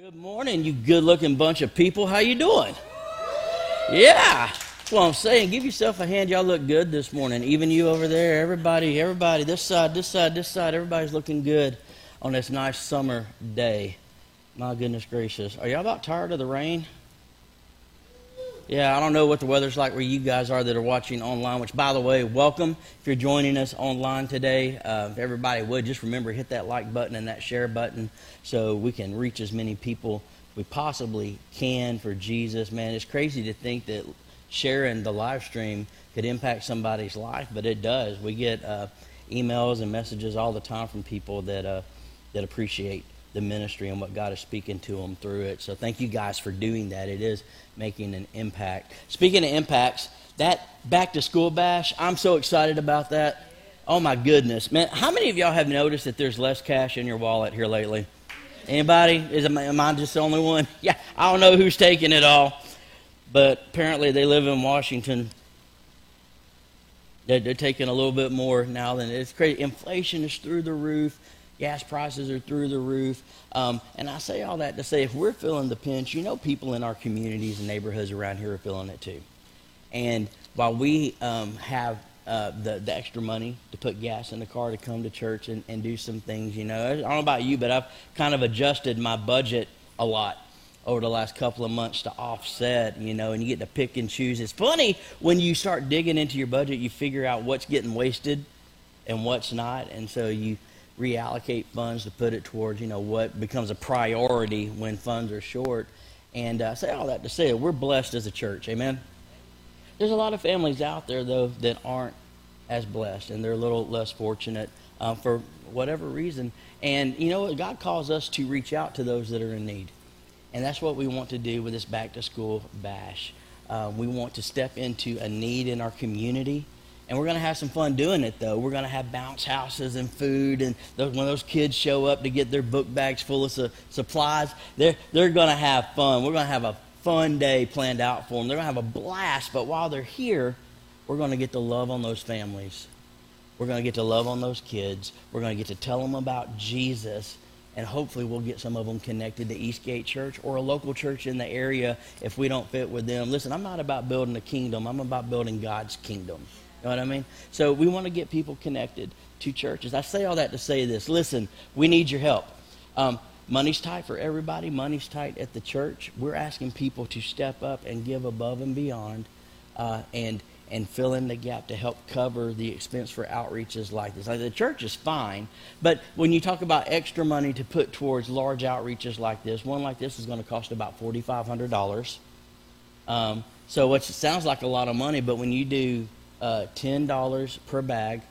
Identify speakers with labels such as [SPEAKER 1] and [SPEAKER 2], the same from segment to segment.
[SPEAKER 1] Good morning, you good-looking bunch of people. How you doing? Yeah. What I'm saying. Give yourself a hand. Y'all look good this morning. Even you over there. Everybody, everybody. This side, this side, this side. Everybody's looking good on this nice summer day. My goodness gracious. Are y'all about tired of the rain? Yeah, I don't know what the weather's like where you guys are that are watching online, which, by the way, welcome. If you're joining us online today, uh, if everybody would, just remember hit that like button and that share button so we can reach as many people we possibly can for Jesus. Man, it's crazy to think that sharing the live stream could impact somebody's life, but it does. We get uh, emails and messages all the time from people that, uh, that appreciate the ministry and what God is speaking to them through it. So thank you guys for doing that. It is making an impact. Speaking of impacts, that back to school bash, I'm so excited about that. Oh my goodness, man! How many of y'all have noticed that there's less cash in your wallet here lately? Anybody? Is it, am I just the only one? Yeah, I don't know who's taking it all, but apparently they live in Washington. They're, they're taking a little bit more now than it's crazy. Inflation is through the roof gas prices are through the roof. Um, and I say all that to say if we're feeling the pinch, you know, people in our communities and neighborhoods around here are feeling it too. And while we um, have uh, the, the extra money to put gas in the car to come to church and, and do some things, you know, I don't know about you, but I've kind of adjusted my budget a lot over the last couple of months to offset, you know, and you get to pick and choose. It's funny when you start digging into your budget, you figure out what's getting wasted and what's not. And so you reallocate funds to put it towards, you know, what becomes a priority when funds are short. And uh, say all that to say we're blessed as a church. Amen. There's a lot of families out there though that aren't as blessed, and they're a little less fortunate um, for whatever reason. And you know? God calls us to reach out to those that are in need, and that's what we want to do with this back to school bash. Uh, we want to step into a need in our community and we're going to have some fun doing it, though. We're going to have bounce houses and food. And those, when those kids show up to get their book bags full of su- supplies, they're, they're going to have fun. We're going to have a fun day planned out for them. They're going to have a blast. But while they're here, we're going to get to love on those families. We're going to get to love on those kids. We're going to get to tell them about Jesus. And hopefully, we'll get some of them connected to Eastgate Church or a local church in the area if we don't fit with them. Listen, I'm not about building a kingdom, I'm about building God's kingdom. You know what I mean? So we want to get people connected to churches. I say all that to say this. Listen, we need your help. Um, money's tight for everybody. Money's tight at the church. We're asking people to step up and give above and beyond, uh, and and fill in the gap to help cover the expense for outreaches like this. Like the church is fine, but when you talk about extra money to put towards large outreaches like this, one like this is going to cost about forty five hundred dollars. Um, so what sounds like a lot of money, but when you do uh, $10 per bag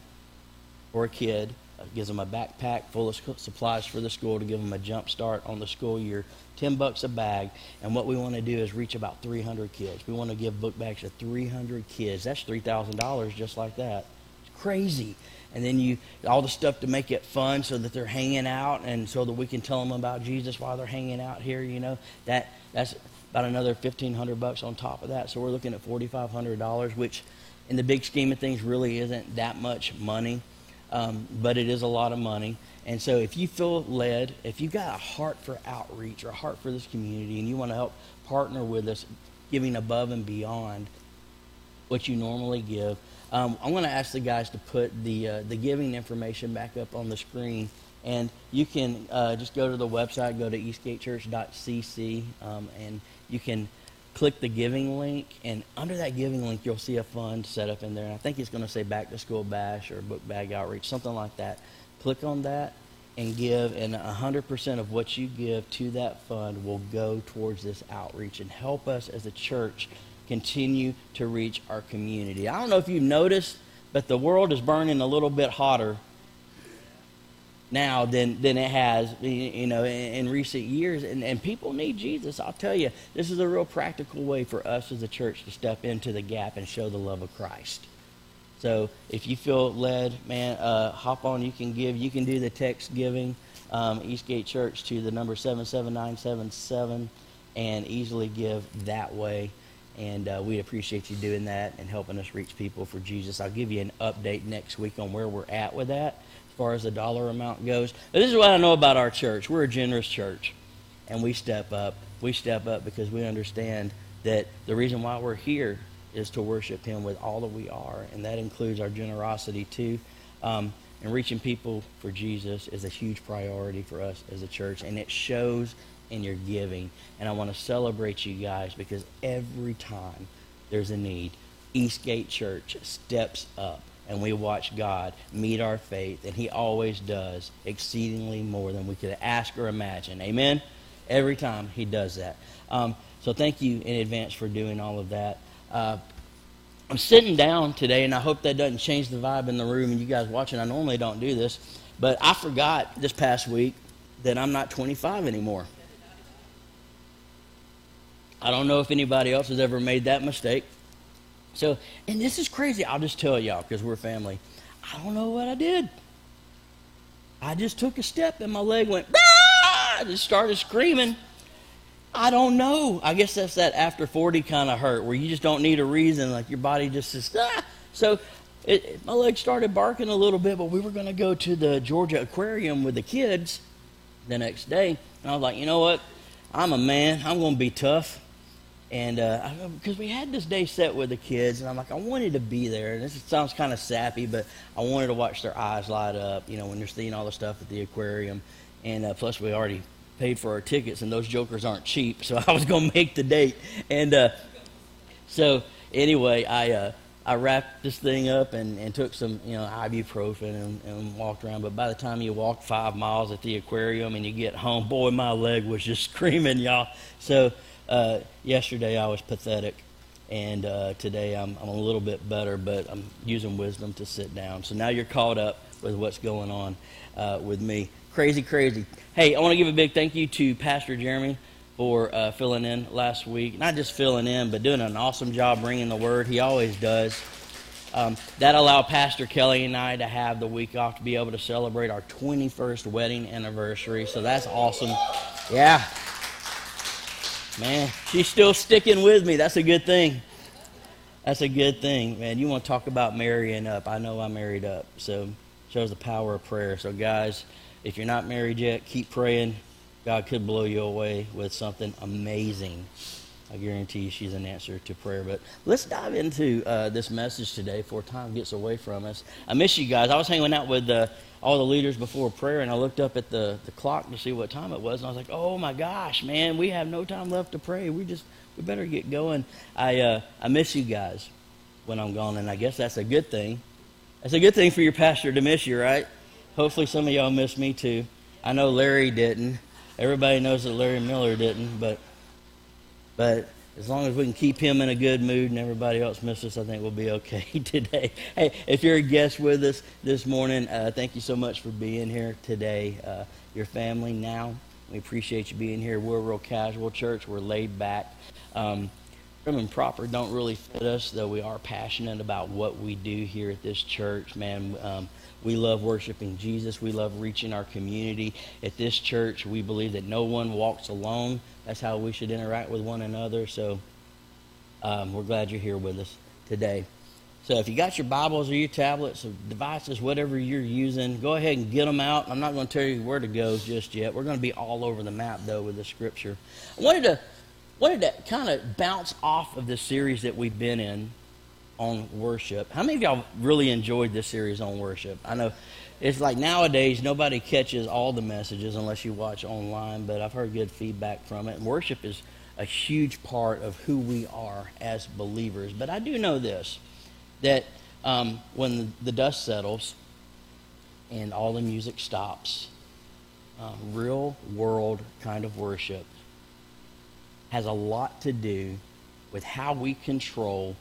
[SPEAKER 1] for a kid. Uh, gives them a backpack full of supplies for the school to give them a jump start on the school year. 10 bucks a bag. And what we want to do is reach about 300 kids. We want to give book bags to 300 kids. That's $3,000 just like that. It's crazy. And then you, all the stuff to make it fun so that they're hanging out and so that we can tell them about Jesus while they're hanging out here, you know. That, that's about another 1500 bucks on top of that. So we're looking at $4,500, which – in the big scheme of things, really isn't that much money, um, but it is a lot of money. And so, if you feel led, if you've got a heart for outreach or a heart for this community, and you want to help partner with us, giving above and beyond what you normally give, um, I'm going to ask the guys to put the uh, the giving information back up on the screen, and you can uh, just go to the website, go to eastgatechurch.cc, um, and you can click the giving link, and under that giving link, you'll see a fund set up in there. And I think it's going to say Back to School Bash or Book Bag Outreach, something like that. Click on that and give, and 100% of what you give to that fund will go towards this outreach and help us as a church continue to reach our community. I don't know if you've noticed, but the world is burning a little bit hotter now than, than it has, you know, in, in, recent years. And, and people need Jesus. I'll tell you, this is a real practical way for us as a church to step into the gap and show the love of Christ. So if you feel led, man, uh, hop on. You can give. You can do the text giving, um, Eastgate Church to the number 77977 and easily give that way. And uh, we appreciate you doing that and helping us reach people for Jesus. I'll give you an update next week on where we're at with that far as the dollar amount goes. But this is what I know about our church. We're a generous church. and we step up. We step up because we understand that the reason why we're here is to worship Him with all that we are, and that includes our generosity too. Um, and reaching people for Jesus is a huge priority for us as a church, and it shows in your giving. And I want to celebrate you guys because every time there's a need, Eastgate Church steps up and we watch God meet our faith, and He always does exceedingly more than we could ask or imagine. Amen? Every time He does that. Um, so thank you in advance for doing all of that. Uh, I'm sitting down today, and I hope that doesn't change the vibe in the room. And you guys watching, I normally don't do this, but I forgot this past week that I'm not 25 anymore. I don't know if anybody else has ever made that mistake. So, and this is crazy. I'll just tell y'all because we're family. I don't know what I did. I just took a step and my leg went, ah! I just started screaming. I don't know. I guess that's that after 40 kind of hurt where you just don't need a reason. Like your body just says, ah. So it, my leg started barking a little bit, but we were going to go to the Georgia Aquarium with the kids the next day. And I was like, you know what? I'm a man. I'm going to be tough. And because uh, we had this day set with the kids, and I'm like, I wanted to be there. And this sounds kind of sappy, but I wanted to watch their eyes light up, you know, when they're seeing all the stuff at the aquarium. And uh, plus, we already paid for our tickets, and those jokers aren't cheap, so I was going to make the date. And uh, so, anyway, I uh, I wrapped this thing up and, and took some, you know, ibuprofen and, and walked around. But by the time you walk five miles at the aquarium and you get home, boy, my leg was just screaming, y'all. So uh, yesterday I was pathetic, and uh, today I'm, I'm a little bit better, but I'm using wisdom to sit down. So now you're caught up with what's going on uh, with me. Crazy, crazy. Hey, I want to give a big thank you to Pastor Jeremy for uh, filling in last week. Not just filling in, but doing an awesome job bringing the word. He always does. Um, that allowed Pastor Kelly and I to have the week off to be able to celebrate our 21st wedding anniversary. So that's awesome. Yeah. Man, she's still sticking with me. That's a good thing. That's a good thing, man. You want to talk about marrying up? I know I married up, so shows the power of prayer. So, guys, if you're not married yet, keep praying. God could blow you away with something amazing. I guarantee you she's an answer to prayer. But let's dive into uh, this message today before time gets away from us. I miss you guys. I was hanging out with uh, all the leaders before prayer, and I looked up at the, the clock to see what time it was, and I was like, oh my gosh, man, we have no time left to pray. We just, we better get going. I, uh, I miss you guys when I'm gone, and I guess that's a good thing. That's a good thing for your pastor to miss you, right? Hopefully some of y'all miss me too. I know Larry didn't. Everybody knows that Larry Miller didn't, but but as long as we can keep him in a good mood and everybody else misses I think we'll be okay today. Hey, if you're a guest with us this morning, uh, thank you so much for being here today. Uh, your family now, we appreciate you being here. We're a real casual church. We're laid back. Um, prim and proper don't really fit us, though we are passionate about what we do here at this church. Man, um, we love worshiping Jesus. We love reaching our community. At this church, we believe that no one walks alone. That's how we should interact with one another. So um, we're glad you're here with us today. So if you got your Bibles or your tablets or devices, whatever you're using, go ahead and get them out. I'm not going to tell you where to go just yet. We're going to be all over the map, though, with the Scripture. I wanted to, wanted to kind of bounce off of the series that we've been in on worship. How many of y'all really enjoyed this series on worship? I know it's like nowadays nobody catches all the messages unless you watch online, but I've heard good feedback from it. And worship is a huge part of who we are as believers. But I do know this that um, when the dust settles and all the music stops, uh, real world kind of worship has a lot to do with how we control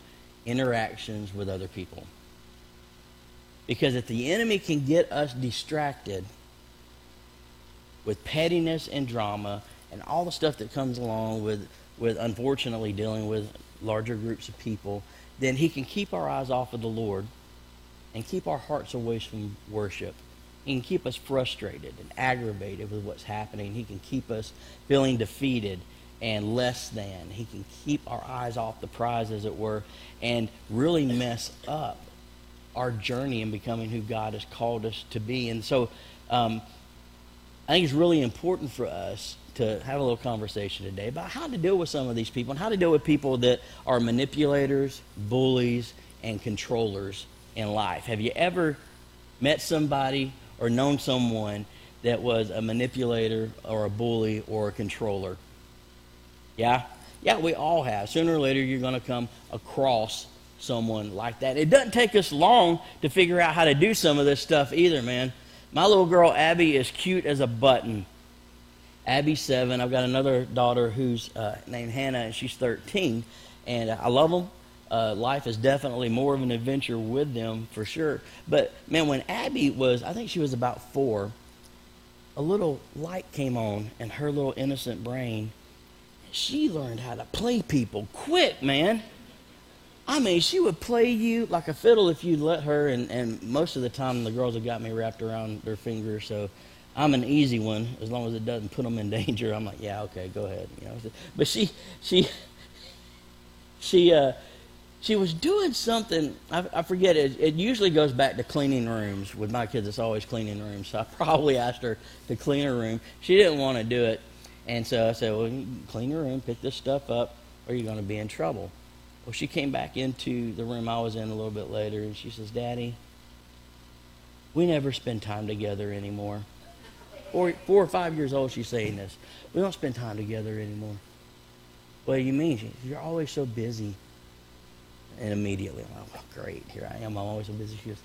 [SPEAKER 1] interactions with other people. Because if the enemy can get us distracted with pettiness and drama and all the stuff that comes along with, with unfortunately dealing with larger groups of people, then he can keep our eyes off of the Lord and keep our hearts away from worship. He can keep us frustrated and aggravated with what's happening. He can keep us feeling defeated and less than. He can keep our eyes off the prize, as it were, and really mess up our journey in becoming who God has called us to be. And so, um, I think it's really important for us to have a little conversation today about how to deal with some of these people and how to deal with people that are manipulators, bullies, and controllers in life. Have you ever met somebody or known someone that was a manipulator or a bully or a controller? Yeah? Yeah, we all have. Sooner or later, you're going to come across someone like that. It doesn't take us long to figure out how to do some of this stuff either, man. My little girl, Abby, is cute as a button. Abby's seven. I've got another daughter who's uh, named Hannah, and she's 13. And I love them. Uh, life is definitely more of an adventure with them for sure. But man, when Abby was, I think she was about four, a little light came on in her little innocent brain. She learned how to play people quick, man. I mean, she would play you like a fiddle if you'd let her, and, and most of the time the girls have got me wrapped around their finger, so I'm an easy one as long as it doesn't put them in danger. I'm like, yeah, okay, go ahead, you know. But she, she, she, uh, she was doing something. I, I forget it. It usually goes back to cleaning rooms. With my kids, it's always cleaning rooms. So I probably asked her to clean her room. She didn't want to do it, and so I said, "Well, clean your room, pick this stuff up, or you're going to be in trouble." Well, she came back into the room I was in a little bit later, and she says, Daddy, we never spend time together anymore. Four, four or five years old, she's saying this. We don't spend time together anymore. What do you mean? You're always so busy. And immediately, I'm like, oh, great, here I am. I'm always so busy. She goes,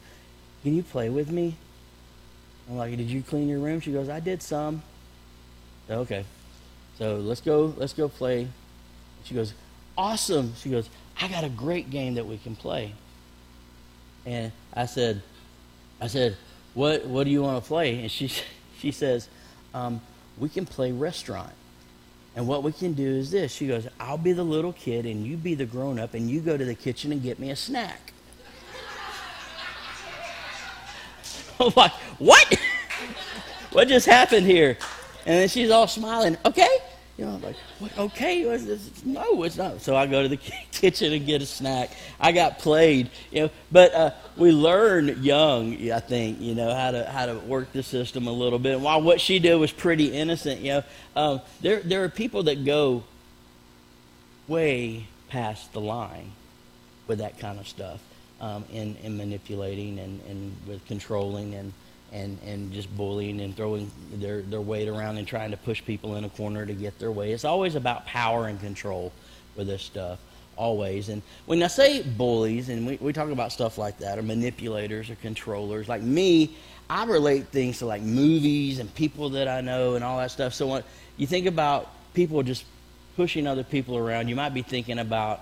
[SPEAKER 1] Can you play with me? I'm like, Did you clean your room? She goes, I did some. Okay. So let's go, let's go play. She goes, Awesome. She goes, I got a great game that we can play. And I said, I said, what, what do you want to play? And she, she says, um, we can play restaurant. And what we can do is this. She goes, I'll be the little kid and you be the grown up and you go to the kitchen and get me a snack. I'm like, what? what just happened here? And then she's all smiling. Okay, you know, like, what, okay, no, it's not. So I go to the kitchen and get a snack. I got played, you know, but uh, we learn young, I think, you know, how to how to work the system a little bit. And while what she did was pretty innocent, you know, um, there there are people that go way past the line with that kind of stuff um, in in manipulating and and with controlling and and, and just bullying and throwing their, their weight around and trying to push people in a corner to get their way. It's always about power and control with this stuff, always. And when I say bullies, and we, we talk about stuff like that, or manipulators or controllers, like me, I relate things to like movies and people that I know and all that stuff. So when you think about people just pushing other people around, you might be thinking about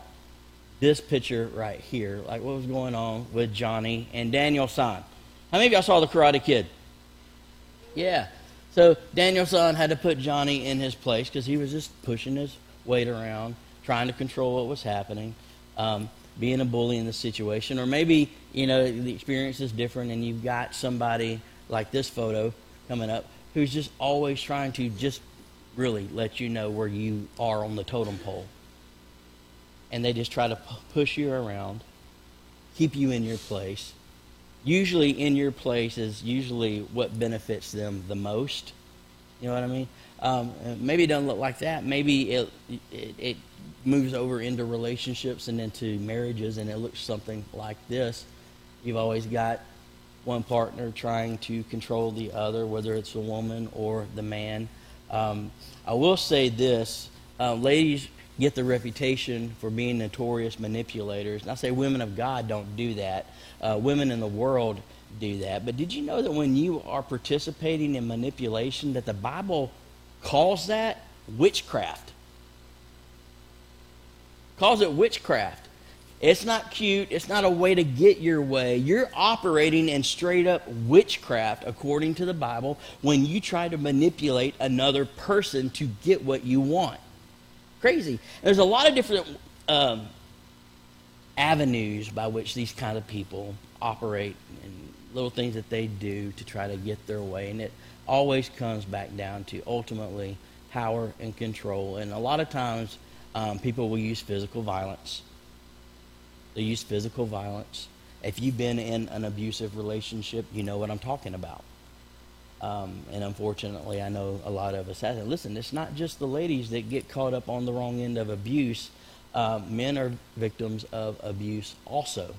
[SPEAKER 1] this picture right here, like what was going on with Johnny and Daniel San. How many of y'all saw the Karate Kid? Yeah. So Daniel-san had to put Johnny in his place because he was just pushing his weight around, trying to control what was happening, um, being a bully in the situation. Or maybe, you know, the experience is different and you've got somebody like this photo coming up who's just always trying to just really let you know where you are on the totem pole. And they just try to push you around, keep you in your place, usually in your place is usually what benefits them the most. You know what I mean? Um, maybe it doesn't look like that. Maybe it, it, it moves over into relationships and into marriages, and it looks something like this. You've always got one partner trying to control the other, whether it's the woman or the man. Um, I will say this, uh, ladies get the reputation for being notorious manipulators. And I say women of God don't do that. Uh, women in the world do that. But did you know that when you are participating in manipulation, that the Bible calls that witchcraft? Calls it witchcraft. It's not cute. It's not a way to get your way. You're operating in straight up witchcraft, according to the Bible, when you try to manipulate another person to get what you want. Crazy. There's a lot of different um, avenues by which these kind of people operate and little things that they do to try to get their way. And it always comes back down to ultimately power and control. And a lot of times, um, people will use physical violence. They use physical violence. If you've been in an abusive relationship, you know what I'm talking about. Um, and unfortunately, I know a lot of us have. Listen, it's not just the ladies that get caught up on the wrong end of abuse. Uh, men are victims of abuse also,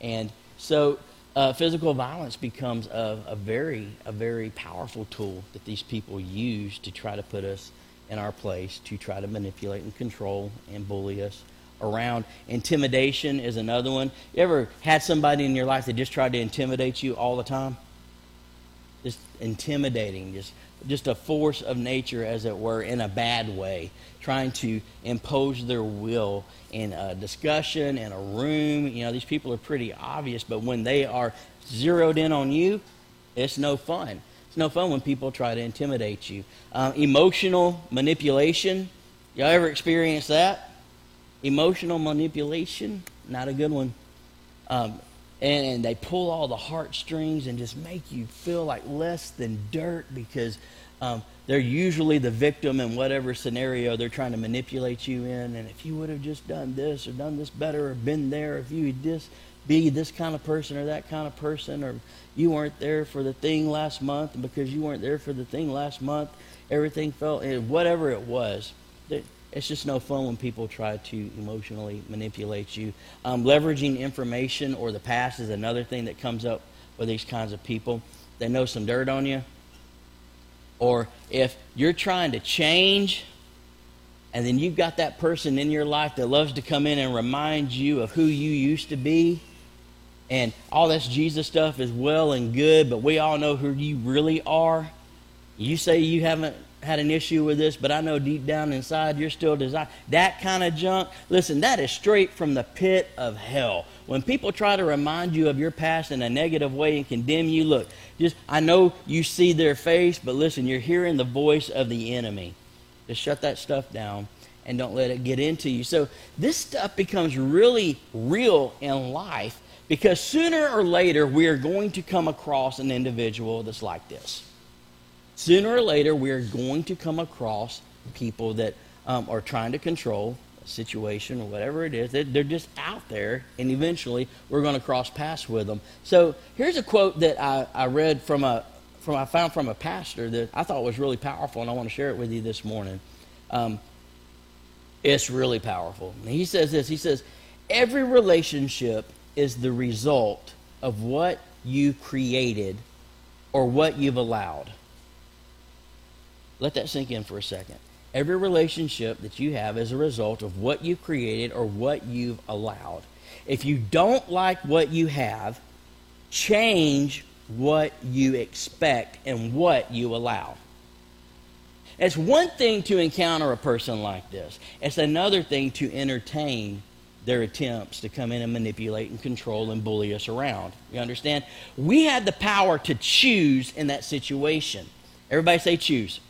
[SPEAKER 1] and so uh, physical violence becomes a, a, very, a very powerful tool that these people use to try to put us in our place, to try to manipulate and control and bully us around. Intimidation is another one. You ever had somebody in your life that just tried to intimidate you all the time? Just intimidating, just just a force of nature, as it were, in a bad way, trying to impose their will in a discussion, in a room. You know, these people are pretty obvious, but when they are zeroed in on you, it's no fun. It's no fun when people try to intimidate you. Um, emotional manipulation. Y'all ever experienced that? Emotional manipulation, not a good one. Um, and, and they pull all the heartstrings and just make you feel like less than dirt because um, they're usually the victim in whatever scenario they're trying to manipulate you in. And if you would have just done this or done this better or been there, if you would just be this kind of person or that kind of person, or you weren't there for the thing last month, and because you weren't there for the thing last month, everything felt, whatever it was. It's just no fun when people try to emotionally manipulate you. Um, leveraging information or the past is another thing that comes up with these kinds of people. They know some dirt on you. Or if you're trying to change, and then you've got that person in your life that loves to come in and remind you of who you used to be, and all this Jesus stuff is well and good, but we all know who you really are. You say you haven't had an issue with this, but I know deep down inside you're still desiring that kind of junk. Listen, that is straight from the pit of hell. When people try to remind you of your past in a negative way and condemn you, look, just I know you see their face, but listen, you're hearing the voice of the enemy. Just shut that stuff down and don't let it get into you. So this stuff becomes really real in life because sooner or later we are going to come across an individual that's like this sooner or later we're going to come across people that um, are trying to control a situation or whatever it is. They're, just out there, and eventually we're going to cross paths with them. So here's a quote that I, I read from a from I found from a pastor that I thought was really powerful, and I want to share it with you this morning. Um, it's really powerful. And he says this. He says, "Every relationship is the result of what you created or what you've allowed." Let that sink in for a second. Every relationship that you have is a result of what you've created or what you've allowed. If you don't like what you have, change what you expect and what you allow. It's one thing to encounter a person like this, it's another thing to entertain their attempts to come in and manipulate and control and bully us around. You understand? We had the power to choose in that situation. Everybody say choose.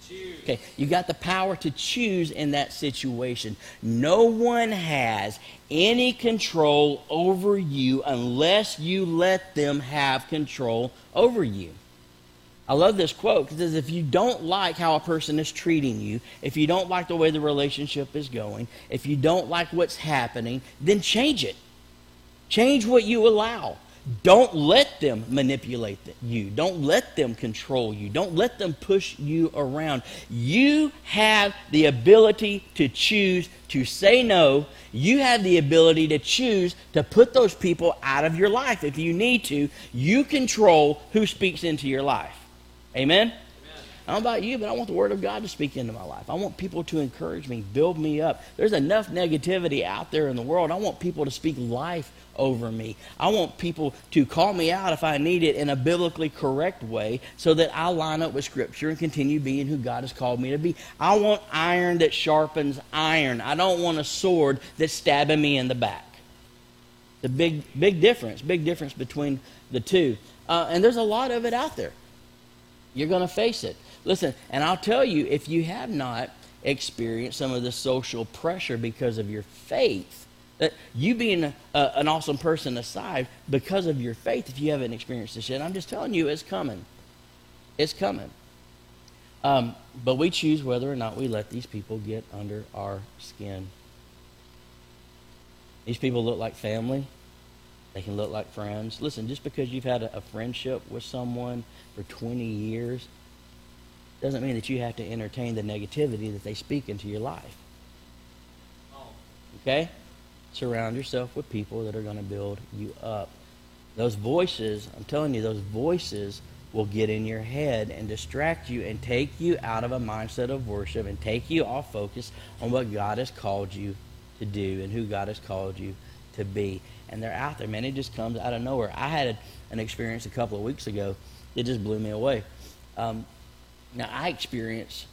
[SPEAKER 1] Okay, you got the power to choose in that situation. No one has any control over you unless you let them have control over you. I love this quote because if you don't like how a person is treating you, if you don't like the way the relationship is going, if you don't like what's happening, then change it. Change what you allow. Don't let them manipulate you. Don't let them control you. Don't let them push you around. You have the ability to choose to say no. You have the ability to choose to put those people out of your life if you need to. You control who speaks into your life. Amen? I don't know about you, but I want the Word of God to speak into my life. I want people to encourage me, build me up. There's enough negativity out there in the world. I want people to speak life over me. I want people to call me out if I need it in a biblically correct way so that I line up with Scripture and continue being who God has called me to be. I want iron that sharpens iron. I don't want a sword that's stabbing me in the back. The big, big difference, big difference between the two. Uh, and there's a lot of it out there. You're going to face it. Listen, and I'll tell you, if you have not experienced some of the social pressure because of your faith, that you being a, a, an awesome person aside, because of your faith, if you haven't experienced this yet, I'm just telling you, it's coming. It's coming. Um, but we choose whether or not we let these people get under our skin. These people look like family. They can look like friends. Listen, just because you've had a, a friendship with someone for 20 years doesn't mean that you have to entertain the negativity that they speak into your life. Okay? Surround yourself with people that are going to build you up. Those voices, I'm telling you, those voices will get in your head and distract you and take you out of a mindset of worship and take you off focus on what God has called you to do and who God has called you to be. And they're out there, man. It just comes out of nowhere. I had an experience a couple of weeks ago that just blew me away. Um, now, I experience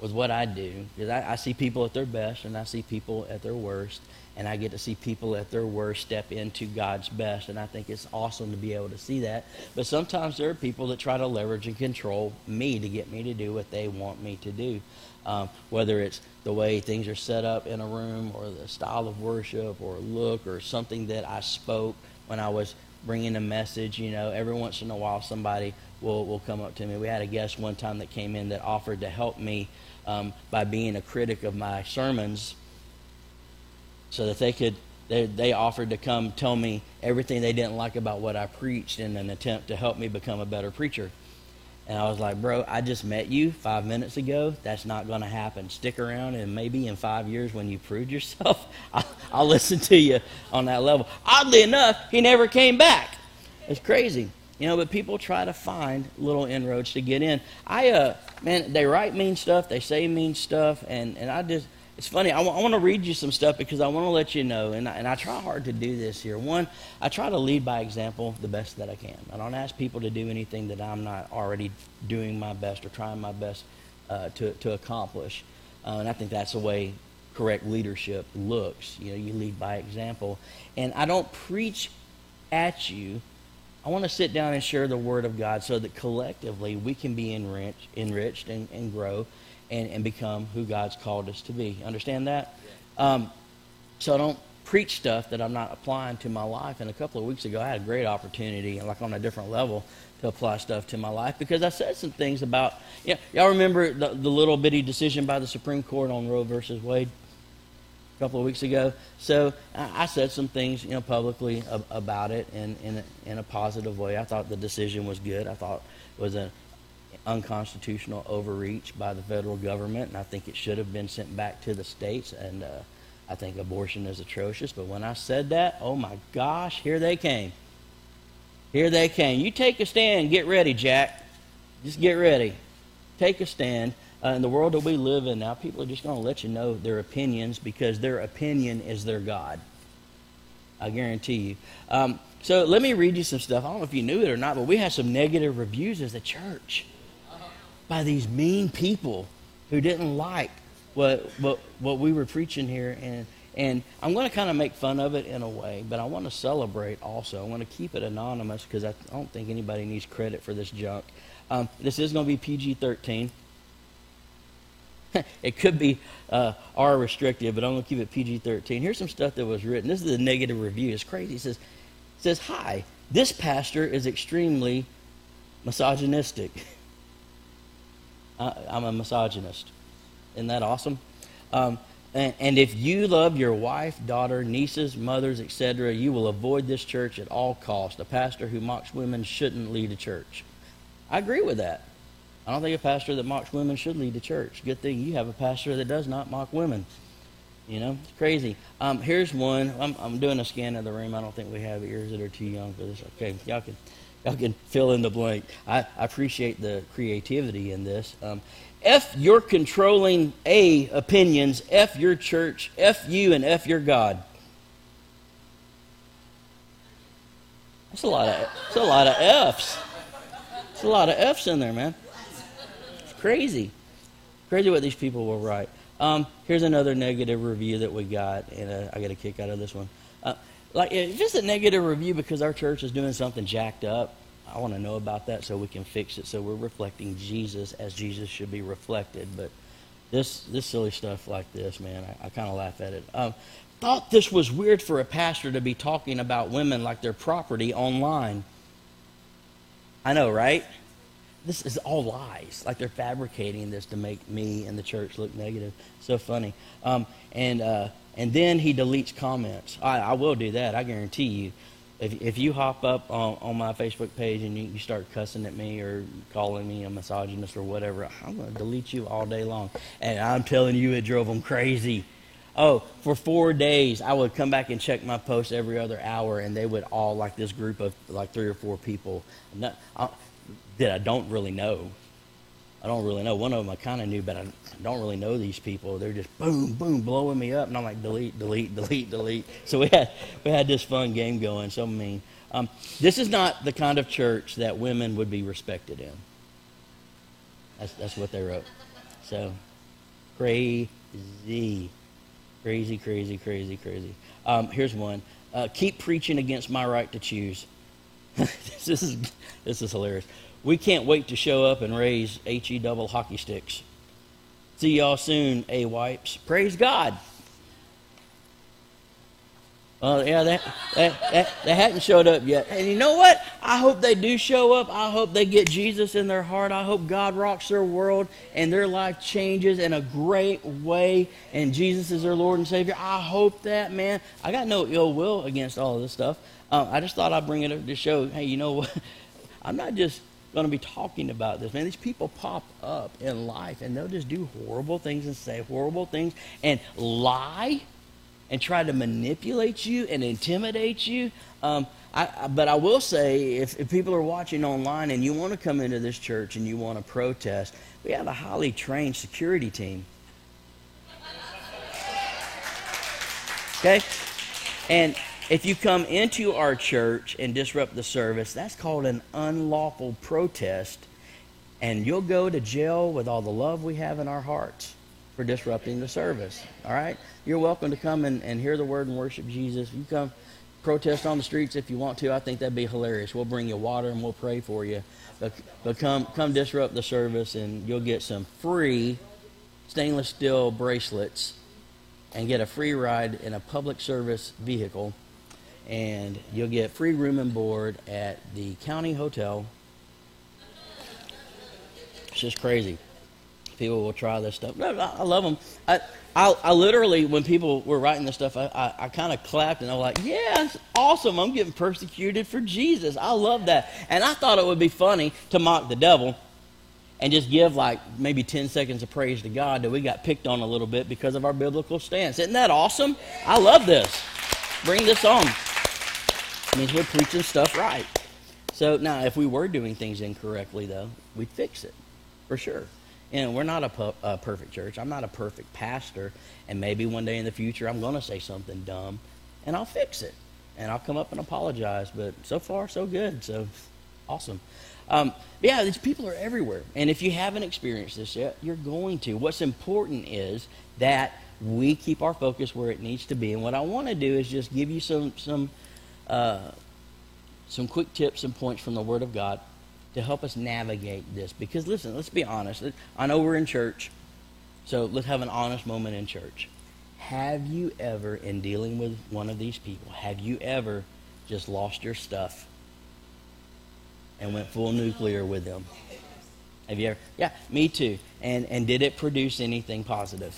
[SPEAKER 1] with what I do because I, I see people at their best and I see people at their worst and I get to see people at their worst step into God's best. And I think it's awesome to be able to see that. But sometimes there are people that try to leverage and control me to get me to do what they want me to do. Um, whether it's the way things are set up in a room or the style of worship or look or something that I spoke when I was bringing a message. You know, every once in a while somebody will, will come up to me. We had a guest one time that came in that offered to help me um, by being a critic of my sermons so that they could they, they offered to come tell me everything they didn't like about what I preached in an attempt to help me become a better preacher. And I was like, bro, I just met you five minutes ago. That's not going to happen. Stick around, and maybe in five years, when you proved yourself, I'll, I'll listen to you on that level. Oddly enough, he never came back. It's crazy. You know, but people try to find little inroads to get in. I, uh, man, they write mean stuff, they say mean stuff, and, and I just, it's funny. I, w- I want to read you some stuff because I want to let you know, and I, and I try hard to do this here. One, I try to lead by example the best that I can. I don't ask people to do anything that I'm not already doing my best or trying my best uh, to, to accomplish. Uh, and I think that's the way correct leadership looks. You know, you lead by example. And I don't preach at you. I want to sit down and share the Word of God so that collectively we can be enriched, enriched and, and grow and, and become who God's called us to be. Understand that? Um, so I don't preach stuff that I'm not applying to my life. And a couple of weeks ago, I had a great opportunity, like on a different level, to apply stuff to my life because I said some things about. Yeah, y'all remember the, the little bitty decision by the Supreme Court on Roe versus Wade? Couple of weeks ago. So I said some things, you know, publicly about it in, in, a, in a positive way. I thought the decision was good. I thought it was an unconstitutional overreach by the federal government, and I think it should have been sent back to the states. And uh, I think abortion is atrocious. But when I said that, oh my gosh, here they came. Here they came. You take a stand. Get ready, Jack. Just get ready. Take a stand. Uh, in the world that we live in now, people are just going to let you know their opinions because their opinion is their God. I guarantee you. Um, so let me read you some stuff. I don't know if you knew it or not, but we had some negative reviews as a church by these mean people who didn't like what, what, what we were preaching here. And, and I'm going to kind of make fun of it in a way, but I want to celebrate also. I want to keep it anonymous because I don't think anybody needs credit for this junk. Um, this is going to be PG 13. it could be uh, R restricted, but I'm going to keep it PG 13. Here's some stuff that was written. This is a negative review. It's crazy. It says, it says Hi, this pastor is extremely misogynistic. I, am a misogynist. Isn't that awesome? Um, and, and, if you love your wife, daughter, nieces, mothers, etc., you will avoid this church at all costs. A pastor who mocks women shouldn't lead a church. I agree with that. I don't think a pastor that mocks women should lead the church. Good thing you have a pastor that does not mock women. You know, it's crazy. Um, here's one. I'm, I'm, doing a scan of the room. I don't think we have ears that are too young for this. Okay, y'all can Y'all can fill in the blank. I, I appreciate the creativity in this. Um, F your controlling A opinions, F your church, F you, and F your God. That's a lot of that's a lot of F's. It's a lot of F's in there, man. Crazy. Crazy what these people will write. Um, here's another negative review that we got, and uh, I got a kick out of this one. Uh, like it's a negative review because our church is doing something jacked up, I want to know about that so we can fix it. So we're reflecting Jesus as Jesus should be reflected. But this this silly stuff like this, man, I, I kind of laugh at it. Um, thought this was weird for a pastor to be talking about women like their property online. I know, right? This is all lies. Like they're fabricating this to make me and the church look negative. So funny. Um, and uh, and then he deletes comments. I, I will do that. I guarantee you. if, if you hop up on, on my Facebook page and you, you start cussing at me or calling me a misogynist or whatever, I'm going to delete you all day long. And I'm telling you, it drove them crazy. Oh, for four days, I would come back and check my posts every other hour, and they would all, like this group of like three or four people I, that I don't really know. I don't really know. One of them I kind of knew, but I don't really know these people. They're just boom, boom, blowing me up, and I'm like, delete, delete, delete, delete. So we had we had this fun game going. So mean. Um, this is not the kind of church that women would be respected in. That's that's what they wrote. So crazy, crazy, crazy, crazy, crazy. Um, here's one. Uh, keep preaching against my right to choose. this is this is hilarious. We can't wait to show up and raise HE double hockey sticks. See y'all soon, A wipes. Praise God. Well, yeah, they, they, they, they hadn't showed up yet. And you know what? I hope they do show up. I hope they get Jesus in their heart. I hope God rocks their world and their life changes in a great way and Jesus is their Lord and Savior. I hope that, man. I got no ill will against all of this stuff. Um, I just thought I'd bring it up to show, hey, you know what? I'm not just going to be talking about this. Man, these people pop up in life and they'll just do horrible things and say horrible things and lie and try to manipulate you and intimidate you. Um, I, but I will say, if, if people are watching online and you want to come into this church and you want to protest, we have a highly trained security team. Okay? And if you come into our church and disrupt the service, that's called an unlawful protest, and you'll go to jail with all the love we have in our hearts for disrupting the service. All right? You're welcome to come and, and hear the word and worship Jesus. You come protest on the streets if you want to. I think that'd be hilarious. We'll bring you water and we'll pray for you. But, but come, come disrupt the service, and you'll get some free stainless steel bracelets and get a free ride in a public service vehicle and you'll get free room and board at the county hotel. It's just crazy. People will try this stuff. I love them. I, I, I literally, when people were writing this stuff, I, I, I kind of clapped and I was like, yeah, it's awesome. I'm getting persecuted for Jesus. I love that. And I thought it would be funny to mock the devil and just give like maybe 10 seconds of praise to God that we got picked on a little bit because of our biblical stance. Isn't that awesome? I love this. Bring this on means we're preaching stuff right. So now, if we were doing things incorrectly, though, we'd fix it for sure. And we're not a, pu- a perfect church. I'm not a perfect pastor. And maybe one day in the future, I'm going to say something dumb, and I'll fix it. And I'll come up and apologize. But so far, so good. So awesome. Um, yeah, these people are everywhere. And if you haven't experienced this yet, you're going to. What's important is that we keep our focus where it needs to be. And what I want to do is just give you some some uh, some quick tips and points from the Word of God to help us navigate this. Because listen, let's be honest. I know we're in church, so let's have an honest moment in church. Have you ever, in dealing with one of these people, have you ever just lost your stuff and went full nuclear with them? Have you ever? Yeah, me too. And and did it produce anything positive?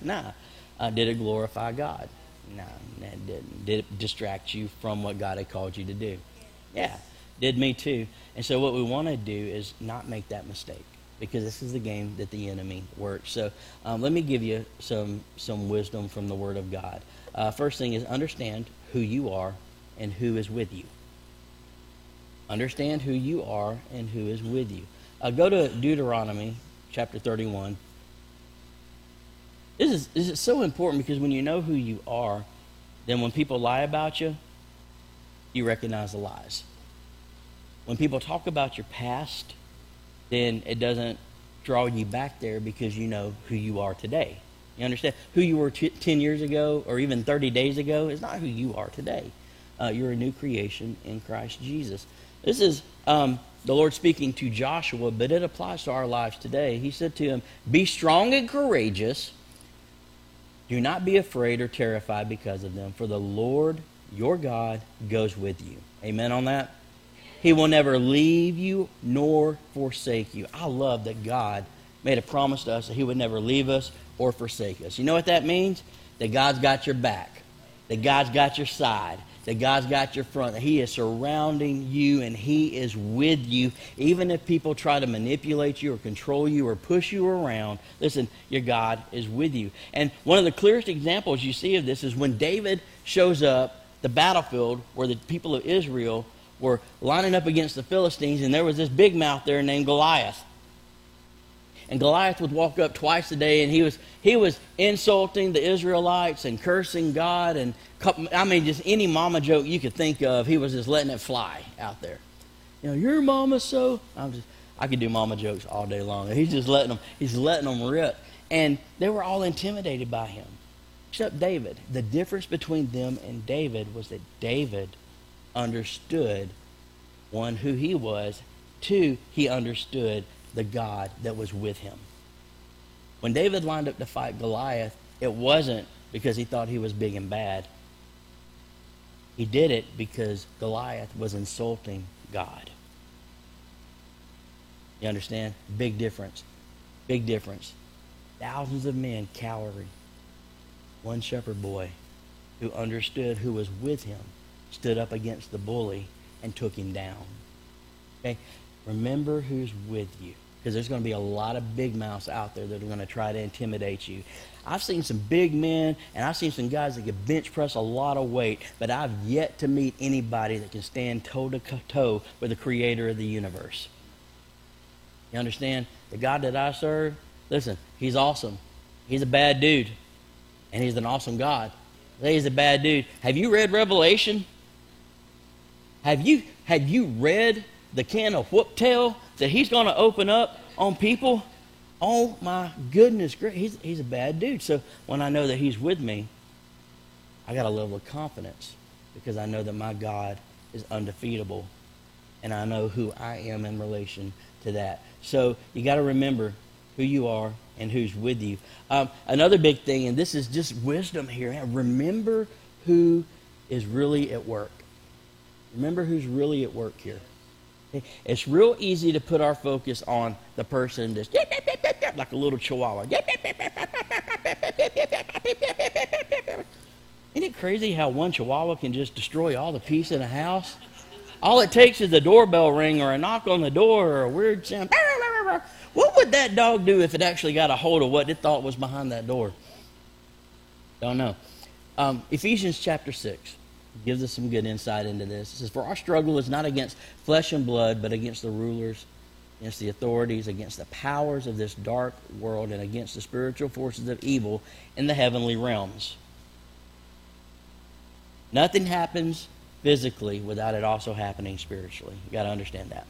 [SPEAKER 1] Nah. Uh, did it glorify God? No, that didn't. Did it distract you from what God had called you to do? Yeah, did me too. And so what we want to do is not make that mistake because this is the game that the enemy works. So um, let me give you some some wisdom from the Word of God. Uh, first thing is understand who you are and who is with you. Understand who you are and who is with you. Uh, go to Deuteronomy chapter 31. This is, this is so important because when you know who you are, then when people lie about you, you recognize the lies. When people talk about your past, then it doesn't draw you back there because you know who you are today. You understand? Who you were t- 10 years ago or even 30 days ago is not who you are today. Uh, you're a new creation in Christ Jesus. This is um, the Lord speaking to Joshua, but it applies to our lives today. He said to him, Be strong and courageous do not be afraid or terrified because of them, for the Lord your God goes with you. Amen on that? He will never leave you nor forsake you. I love that God made a promise to us that He would never leave us or forsake us. You know what that means? That God's got your back. that God's got your side, that God's got your front, that He is surrounding you and He is with you. Even if people try to manipulate you or control you or push you around, listen, your God is with you. And one of the clearest examples you see of this is when David shows up the battlefield where the people of Israel were lining up against the Philistines, and there was this big mouth there named Goliath. And Goliath would walk up twice a day, and he was he was insulting the Israelites and cursing God, and I mean just any mama joke you could think of, he was just letting it fly out there. You know, your mama's so. I'm just I could do mama jokes all day long. He's just letting them. He's letting them rip, and they were all intimidated by him, except David. The difference between them and David was that David understood one who he was, two he understood the God that was with him. When David lined up to fight Goliath, it wasn't because he thought he was big and bad. He did it because Goliath was insulting God. You understand? Big difference. Big difference. Thousands of men cowering. One shepherd boy who understood who was with him stood up against the bully and took him down. Okay? Remember who's with you because there's going to be a lot of big mouths out there that are going to try to intimidate you. I've seen some big men, and I've seen some guys that can bench press a lot of weight, but I've yet to meet anybody that can stand toe to toe with the creator of the universe. You understand? The God that I serve, listen, he's awesome. He's a bad dude, and he's an awesome God. He's a bad dude. Have you read Revelation? Have you have you read the can of whoop tail that he's going to open up on people, oh my goodness. He's, he's a bad dude. So when I know that he's with me, I got a level of confidence because I know that my God is undefeatable and I know who I am in relation to that. So you got to remember who you are and who's with you. Um, another big thing, and this is just wisdom here, remember who is really at work. Remember who's really at work here. It's real easy to put our focus on the person just like a little chihuahua. Isn't it crazy how one chihuahua can just destroy all the peace in a house? All it takes is a doorbell ring or a knock on the door or a weird sound. What would that dog do if it actually got a hold of what it thought was behind that door? Don't know. Um, Ephesians chapter 6 gives us some good insight into this. It says, For our struggle is not against flesh and blood, but against the rulers, against the authorities, against the powers of this dark world, and against the spiritual forces of evil in the heavenly realms. Nothing happens physically without it also happening spiritually. You got to understand that.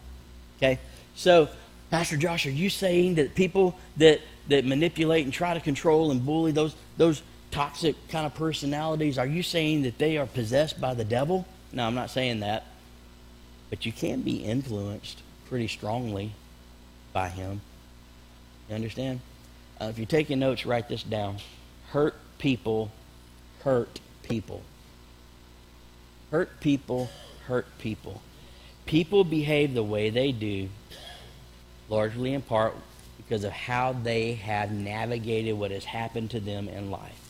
[SPEAKER 1] Okay? So, Pastor Josh, are you saying that people that, that manipulate and try to control and bully those, those toxic kind of personalities, are you saying that they are possessed by the devil? No, I'm not saying that. But you can be influenced pretty strongly by him. You understand? Uh, if you're taking notes, write this down. Hurt people hurt people. Hurt people hurt people. People behave the way they do largely in part because of how they have navigated what has happened to them in life.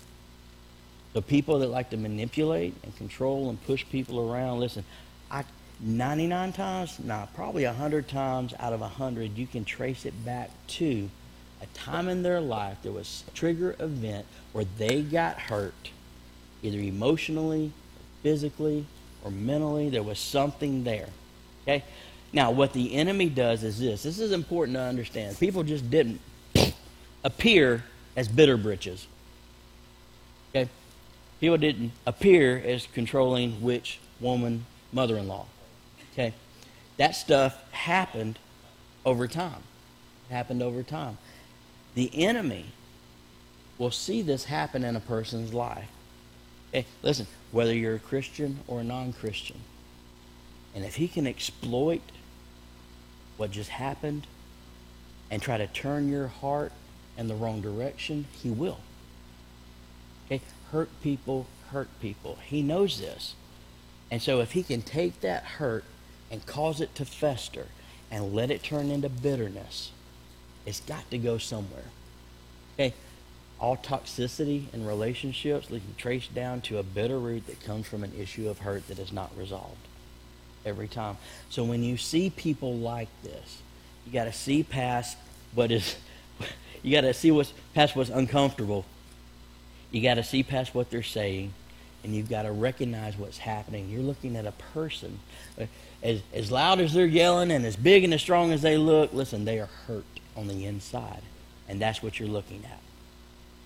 [SPEAKER 1] The people that like to manipulate and control and push people around, listen, I 99 times, nah, probably 100 times out of 100, you can trace it back to a time in their life there was a trigger event where they got hurt, either emotionally, physically, or mentally. There was something there. Okay? Now, what the enemy does is this. This is important to understand. People just didn't appear as bitter britches. People didn't appear as controlling which woman mother in law. Okay? That stuff happened over time. It happened over time. The enemy will see this happen in a person's life. Okay, listen, whether you're a Christian or a non Christian, and if he can exploit what just happened and try to turn your heart in the wrong direction, he will. Okay? Hurt people hurt people. He knows this. And so if he can take that hurt and cause it to fester and let it turn into bitterness, it's got to go somewhere. Okay? all toxicity in relationships can trace down to a bitter root that comes from an issue of hurt that is not resolved every time. So when you see people like this, you got to see past what is, you got to see what's past what's uncomfortable. You got to see past what they're saying, and you've got to recognize what's happening. You're looking at a person. As, as loud as they're yelling and as big and as strong as they look, listen, they are hurt on the inside. And that's what you're looking at.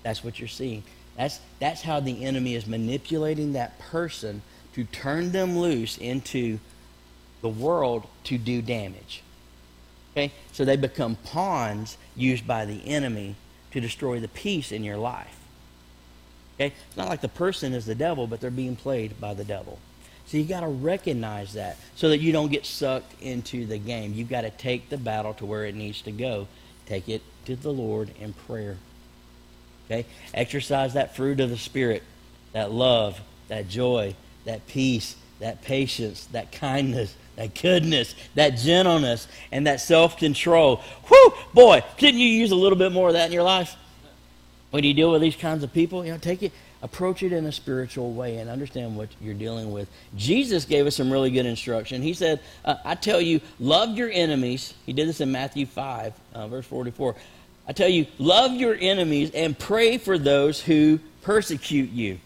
[SPEAKER 1] That's what you're seeing. That's, that's how the enemy is manipulating that person to turn them loose into the world to do damage. Okay? So they become pawns used by the enemy to destroy the peace in your life. Okay? It's not like the person is the devil, but they're being played by the devil. So you got to recognize that so that you don't get sucked into the game. You've got to take the battle to where it needs to go. Take it to the Lord in prayer. Okay? Exercise that fruit of the Spirit, that love, that joy, that peace, that patience, that kindness, that goodness, that gentleness, and that self control. Whew, boy, couldn't you use a little bit more of that in your life? When you deal with these kinds of people, you know, take it, approach it in a spiritual way and understand what you're dealing with. Jesus gave us some really good instruction. He said, uh, I tell you, love your enemies. He did this in Matthew 5, uh, verse 44. I tell you, love your enemies and pray for those who persecute you.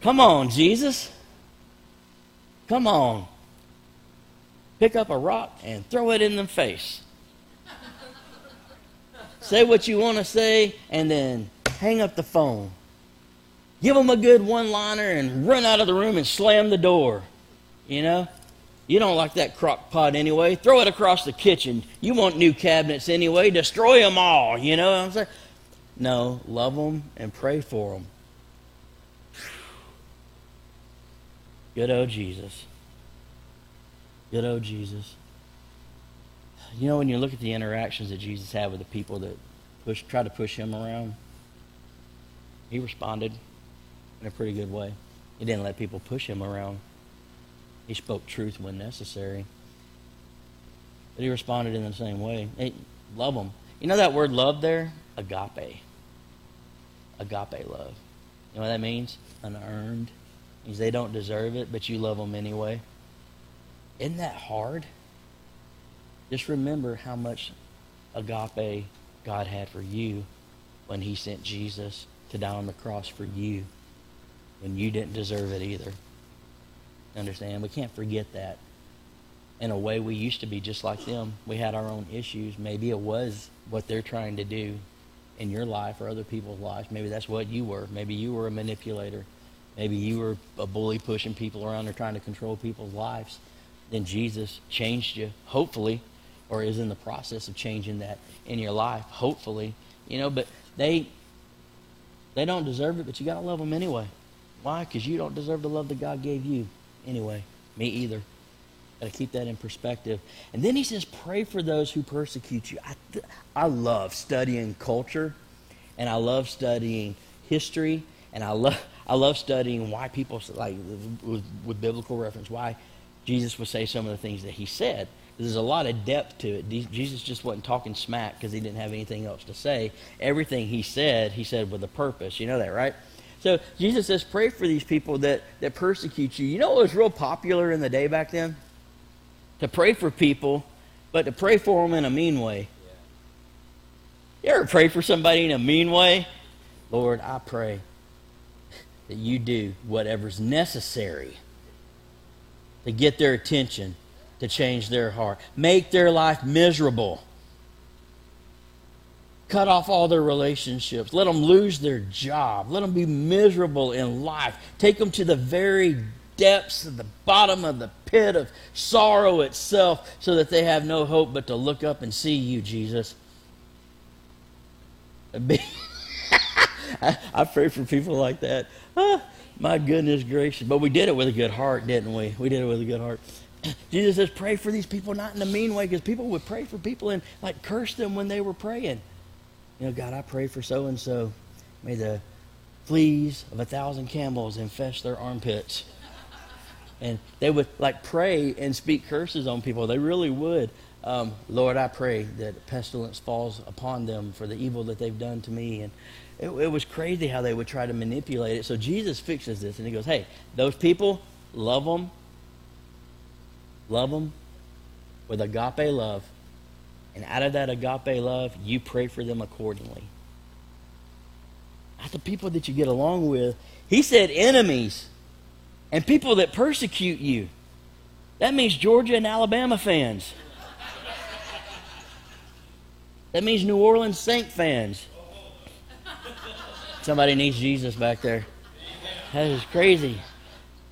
[SPEAKER 1] Come on, Jesus. Come on. Pick up a rock and throw it in the face. Say what you want to say and then hang up the phone. Give them a good one liner and run out of the room and slam the door. You know? You don't like that crock pot anyway. Throw it across the kitchen. You want new cabinets anyway. Destroy them all. You know what I'm saying? No, love them and pray for them. Good old Jesus. Good old Jesus. You know, when you look at the interactions that Jesus had with the people that push, try to push him around, he responded in a pretty good way. He didn't let people push him around. He spoke truth when necessary. But he responded in the same way. Hey, love them. You know that word love there? Agape. Agape love. You know what that means? Unearned means they don't deserve it, but you love them anyway. Isn't that hard? Just remember how much agape God had for you when He sent Jesus to die on the cross for you when you didn't deserve it either. Understand? We can't forget that. In a way, we used to be just like them. We had our own issues. Maybe it was what they're trying to do in your life or other people's lives. Maybe that's what you were. Maybe you were a manipulator. Maybe you were a bully pushing people around or trying to control people's lives. Then Jesus changed you, hopefully, or is in the process of changing that in your life, hopefully. You know, but they they don't deserve it, but you got to love them anyway. Why? Because you don't deserve the love that God gave you anyway. Me either. Got to keep that in perspective. And then he says, pray for those who persecute you. I, I love studying culture, and I love studying history, and I love I love studying why people like with, with biblical reference why Jesus would say some of the things that he said. There's a lot of depth to it. Jesus just wasn't talking smack because he didn't have anything else to say. Everything he said, he said with a purpose. You know that, right? So Jesus says, pray for these people that, that persecute you. You know what was real popular in the day back then? To pray for people, but to pray for them in a mean way. You ever pray for somebody in a mean way? Lord, I pray that you do whatever's necessary to get their attention, to change their heart, make their life miserable. Cut off all their relationships. Let them lose their job. Let them be miserable in life. Take them to the very depths of the bottom of the pit of sorrow itself so that they have no hope but to look up and see you, Jesus. I, pray for people like that. Ah, my goodness gracious. But we did it with a good heart, didn't we? We did it with a good heart. Jesus says, pray for these people, not in a mean way, because people would pray for people and like curse them when they were praying. You know, God, I pray for so and so. May the fleas of a thousand camels infest their armpits. And they would like pray and speak curses on people. They really would. um, Lord, I pray that pestilence falls upon them for the evil that they've done to me. And it, it was crazy how they would try to manipulate it. So Jesus fixes this and he goes, Hey, those people, love them. Love them with agape love. And out of that agape love, you pray for them accordingly. Not the people that you get along with. He said enemies and people that persecute you. That means Georgia and Alabama fans. That means New Orleans Saint fans. Somebody needs Jesus back there. That is crazy.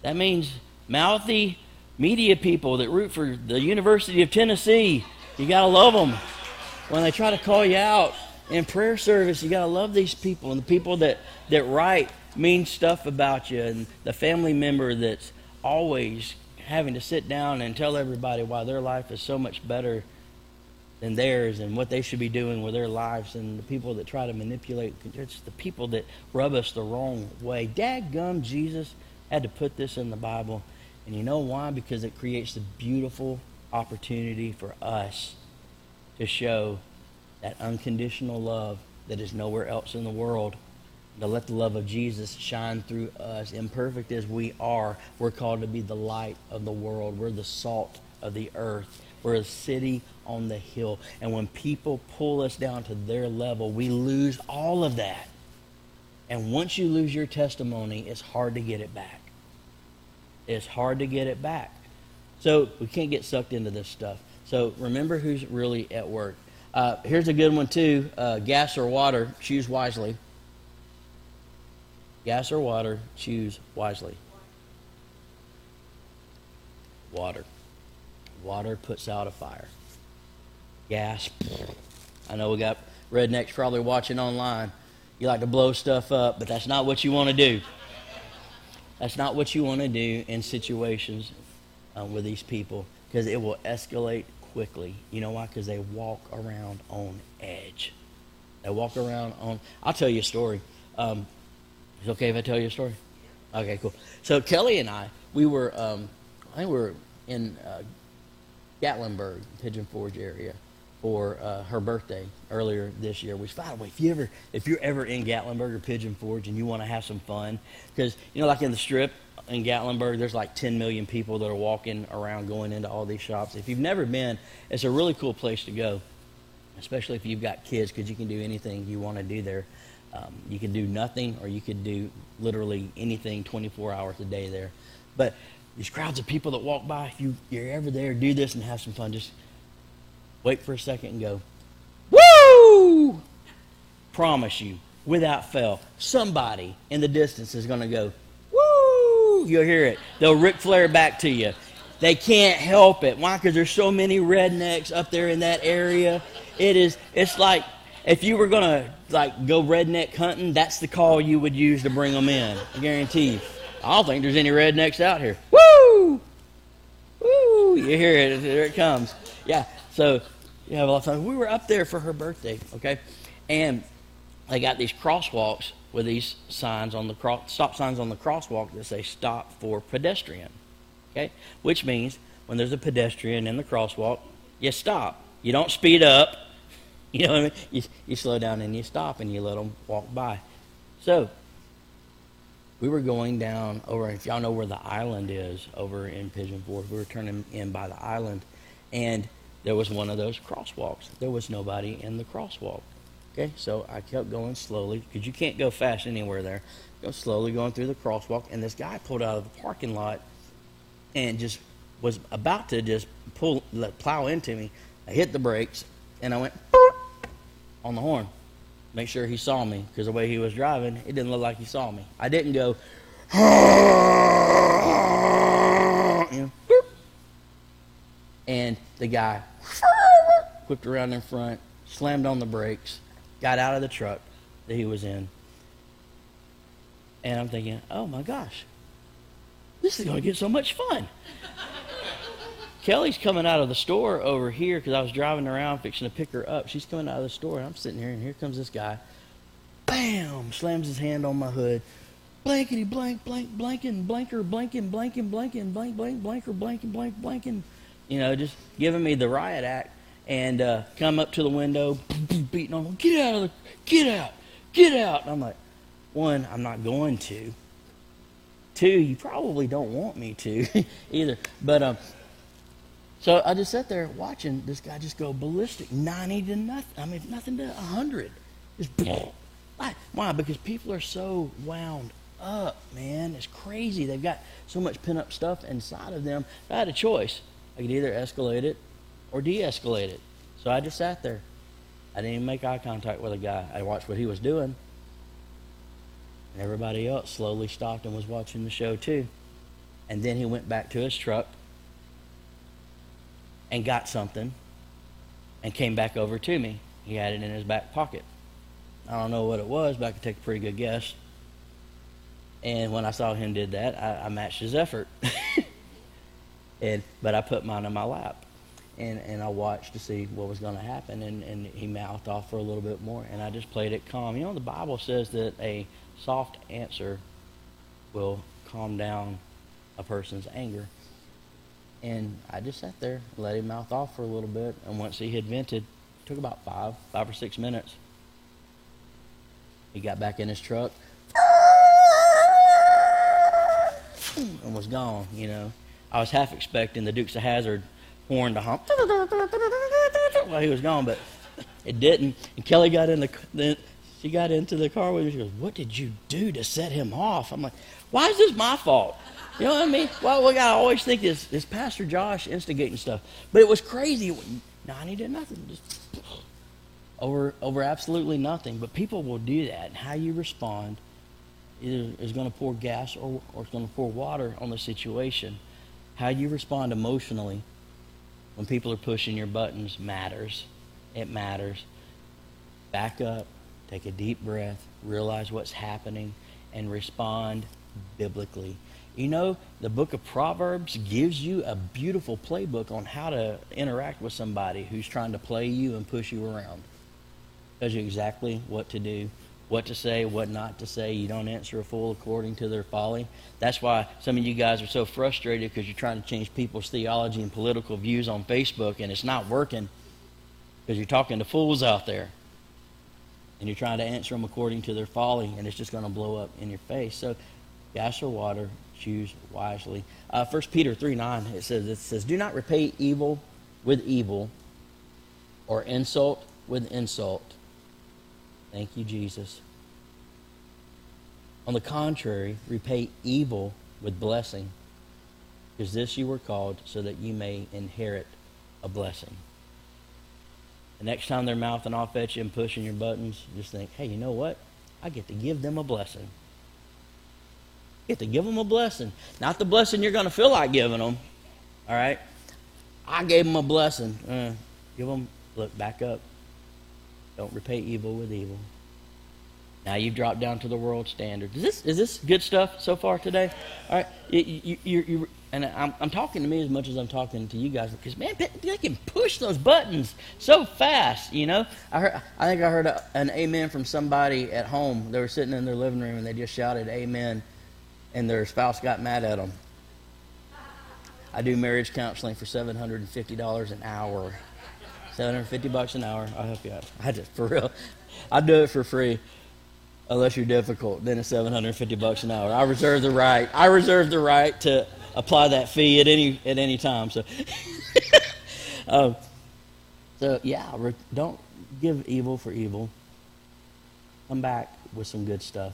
[SPEAKER 1] That means mouthy media people that root for the University of Tennessee. You got to love them. When they try to call you out in prayer service, you got to love these people. And the people that, that write mean stuff about you. And the family member that's always having to sit down and tell everybody why their life is so much better than theirs and what they should be doing with their lives. And the people that try to manipulate it's the people that rub us the wrong way. Gum jesus had to put this in the bible and you know why because it creates the beautiful opportunity for us to show that unconditional love that is nowhere else in the world to let the love of Jesus shine through us. Imperfect as we are, we're called to be the light of the world. We're the salt of the earth. We're a city on the hill. And when people pull us down to their level, we lose all of that. And once you lose your testimony, it's hard to get it back. It's hard to get it back. So we can't get sucked into this stuff. So remember who's really at work. Uh, here's a good one, too uh, gas or water, choose wisely. Gas or water, choose wisely. Water. Water puts out a fire. Gas. I know we got rednecks probably watching online. You like to blow stuff up, but that's not what you want to do. That's not what you want to do in situations uh, with these people because it will escalate quickly. You know why? Because they walk around on edge. They walk around on. I'll tell you a story. Um, is it okay if I tell you a story? Okay, cool. So Kelly and I, we were, um, I think we were in uh, Gatlinburg, Pigeon Forge area, for uh, her birthday earlier this year. Which, by the way, if you ever, if you're ever in Gatlinburg or Pigeon Forge and you want to have some fun, because you know, like in the Strip in Gatlinburg, there's like 10 million people that are walking around going into all these shops. If you've never been, it's a really cool place to go, especially if you've got kids, because you can do anything you want to do there. Um, you can do nothing, or you could do literally anything 24 hours a day there. But these crowds of people that walk by, if you, you're ever there, do this and have some fun. Just wait for a second and go, woo! Promise you, without fail, somebody in the distance is going to go, woo! You'll hear it. They'll Ric Flair back to you. They can't help it. Why? Because there's so many rednecks up there in that area. It is. It's like if you were gonna like go redneck hunting, that's the call you would use to bring them in. I guarantee you. I don't think there's any rednecks out here. Woo! Woo! You hear it? There it comes. Yeah. So have a lot of. We were up there for her birthday, okay, and they got these crosswalks with these signs on the cross, stop signs on the crosswalk that say "Stop for pedestrian." Okay, which means when there's a pedestrian in the crosswalk, you stop. You don't speed up You know what I mean? You, you slow down and you stop and you let them walk by. So, we were going down over, if y'all know where the island is over in Pigeon Forge, we were turning in by the island, and there was one of those crosswalks. There was nobody in the crosswalk. Okay, so I kept going slowly because you can't go fast anywhere there. Go slowly going through the crosswalk, and this guy pulled out of the parking lot and just was about to just pull, plow into me. I hit the brakes, and I went on the horn. Make sure he saw me because the way he was driving, it didn't look like he saw me. I didn't go, you know, and the guy whipped around in front, slammed on the brakes, got out of the truck that he was in. And I'm thinking, oh my gosh, this is going to get so much fun. Kelly's coming out of the store over here because I was driving around fixing to pick her up. She's coming out of the store, and I'm sitting here, and here comes this guy. Bam! Slams his hand on my hood. Blankety blank, blank, blanking, blanker, blanking, blanking, blanking, blank, blank, blanker, blanking, blank, blanking. You know, just giving me the riot act. and uh, come up to the window, beating on get out of the, get out, get out. And I'm like, one, I'm not going to. Two, you probably don't want me to either. But um, so I just sat there watching this guy just go ballistic, 90 to nothing. I mean, nothing to 100. Just why? Why? Because people are so wound up, man. It's crazy. They've got so much pent up stuff inside of them. I had a choice. I could either escalate it or de escalate it. So I just sat there. I didn't even make eye contact with a guy. I watched what he was doing. And everybody else slowly stopped and was watching the show too. And then he went back to his truck and got something and came back over to me. He had it in his back pocket. I don't know what it was, but I could take a pretty good guess. And when I saw him did that, I, I matched his effort. and but I put mine in my lap. And, and I watched to see what was going to happen, and, and he mouthed off for a little bit more, and I just played it calm. You know, the Bible says that a soft answer will calm down a person's anger. And I just sat there, let him mouth off for a little bit, and once he had vented, took about five, five or six minutes. He got back in his truck and was gone, you know. I was half expecting the Dukes of Hazzard horn to hump while he was gone, but it didn't. And Kelly got in the, the she got into the car with me. She goes, "What did you do to set him off?" I'm like, "Why is this my fault?" You know what I mean? Well, we gotta always think this is Pastor Josh instigating stuff, but it was crazy. Ninety did nothing, just over over absolutely nothing. But people will do that, and how you respond either is going to pour gas or or it's going to pour water on the situation. How you respond emotionally when people are pushing your buttons matters. It matters. Back up, take a deep breath, realize what's happening, and respond biblically. You know, the book of Proverbs gives you a beautiful playbook on how to interact with somebody who's trying to play you and push you around. Tells you exactly what to do what to say, what not to say. You don't answer a fool according to their folly. That's why some of you guys are so frustrated because you're trying to change people's theology and political views on Facebook and it's not working because you're talking to fools out there and you're trying to answer them according to their folly and it's just going to blow up in your face. So, gas or water, choose wisely. Uh, 1 Peter 3 9, it says, it says, Do not repay evil with evil or insult with insult Thank you, Jesus. On the contrary, repay evil with blessing, because this you were called so that you may inherit a blessing. The next time they're mouthing off at you and pushing your buttons, just think, hey, you know what? I get to give them a blessing. Get to give them a blessing. Not the blessing you're going to feel like giving them. All right? I gave them a blessing. Uh, give them, look, back up. Don't repay evil with evil. Now you've dropped down to the world standard. Is this is this good stuff so far today? All right, you, you, you, and I'm, I'm talking to me as much as I'm talking to you guys because man, they can push those buttons so fast. You know, I heard, I think I heard a, an amen from somebody at home. They were sitting in their living room and they just shouted amen, and their spouse got mad at them. I do marriage counseling for seven hundred and fifty dollars an hour. 750 bucks an hour. I'll help you out. I just, for real. I do it for free. Unless you're difficult, then it's 750 bucks an hour. I reserve the right. I reserve the right to apply that fee at any at any time. So, um, so yeah, re- don't give evil for evil. Come back with some good stuff.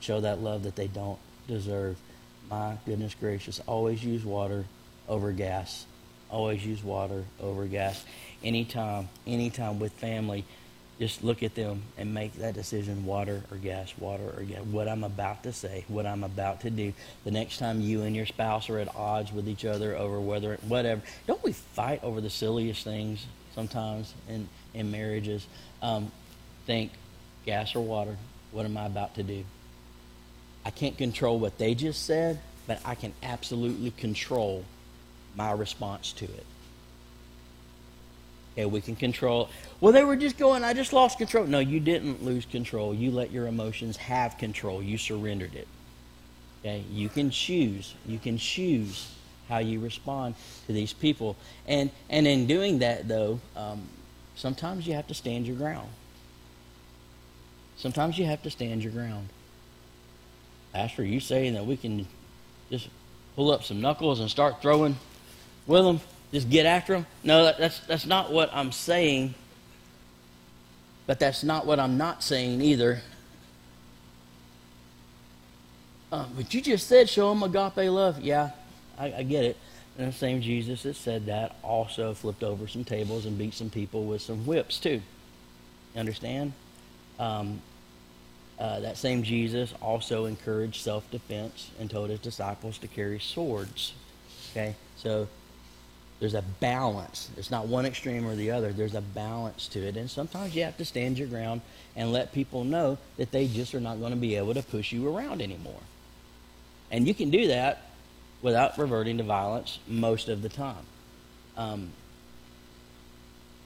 [SPEAKER 1] Show that love that they don't deserve. My goodness gracious, always use water over gas. Always use water over gas anytime, anytime with family, just look at them and make that decision water or gas, water or gas. What I'm about to say, what I'm about to do. The next time you and your spouse are at odds with each other over whether, whatever, don't we fight over the silliest things sometimes in, in marriages? Um, think gas or water, what am I about to do? I can't control what they just said, but I can absolutely control my response to it. Okay, we can control. Well, they were just going, I just lost control. No, you didn't lose control. You let your emotions have control. You surrendered it. Okay, you can choose. You can choose how you respond to these people. And and in doing that, though, um, sometimes you have to stand your ground. Sometimes you have to stand your ground. Pastor, you saying that we can just pull up some knuckles and start throwing with them? Just get after them? No, that, that's that's not what I'm saying. But that's not what I'm not saying either. Uh, but you just said show them agape love. Yeah, I, I get it. And the same Jesus that said that also flipped over some tables and beat some people with some whips too. You understand? Um, uh, that same Jesus also encouraged self-defense and told his disciples to carry swords. Okay, so there's a balance. It's not one extreme or the other. There's a balance to it, and sometimes you have to stand your ground and let people know that they just are not going to be able to push you around anymore. And you can do that without reverting to violence most of the time. Um,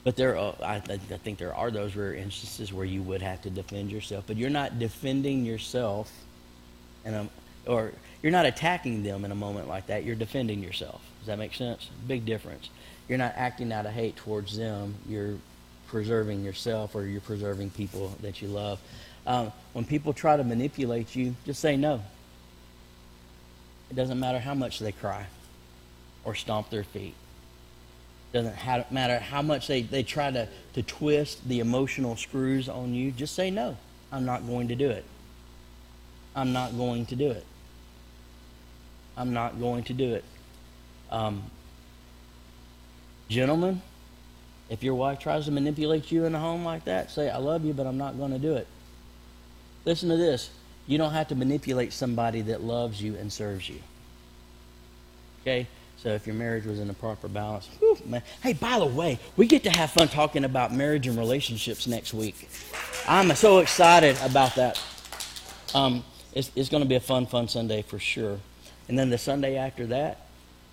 [SPEAKER 1] but there, are, I, I, think there are those rare instances where you would have to defend yourself, but you're not defending yourself, or you're not attacking them in a moment like that. You're defending yourself. Does that make sense? Big difference. You're not acting out of hate towards them. You're preserving yourself, or you're preserving people that you love. Um, when people try to manipulate you, just say no. It doesn't matter how much they cry or stomp their feet. It doesn't matter how much they, they try to, to twist the emotional screws on you. Just say no. I'm not going to do it. I'm not going to do it. I'm not going to do it. Um, gentlemen, if your wife tries to manipulate you in a home like that, say, I love you, but I'm not going to do it. Listen to this. You don't have to manipulate somebody that loves you and serves you. Okay? So if your marriage was in a proper balance, whew, man. Hey, by the way, we get to have fun talking about marriage and relationships next week. I'm so excited about that. Um, it's, it's going to be a fun, fun Sunday for sure. And then the Sunday after that,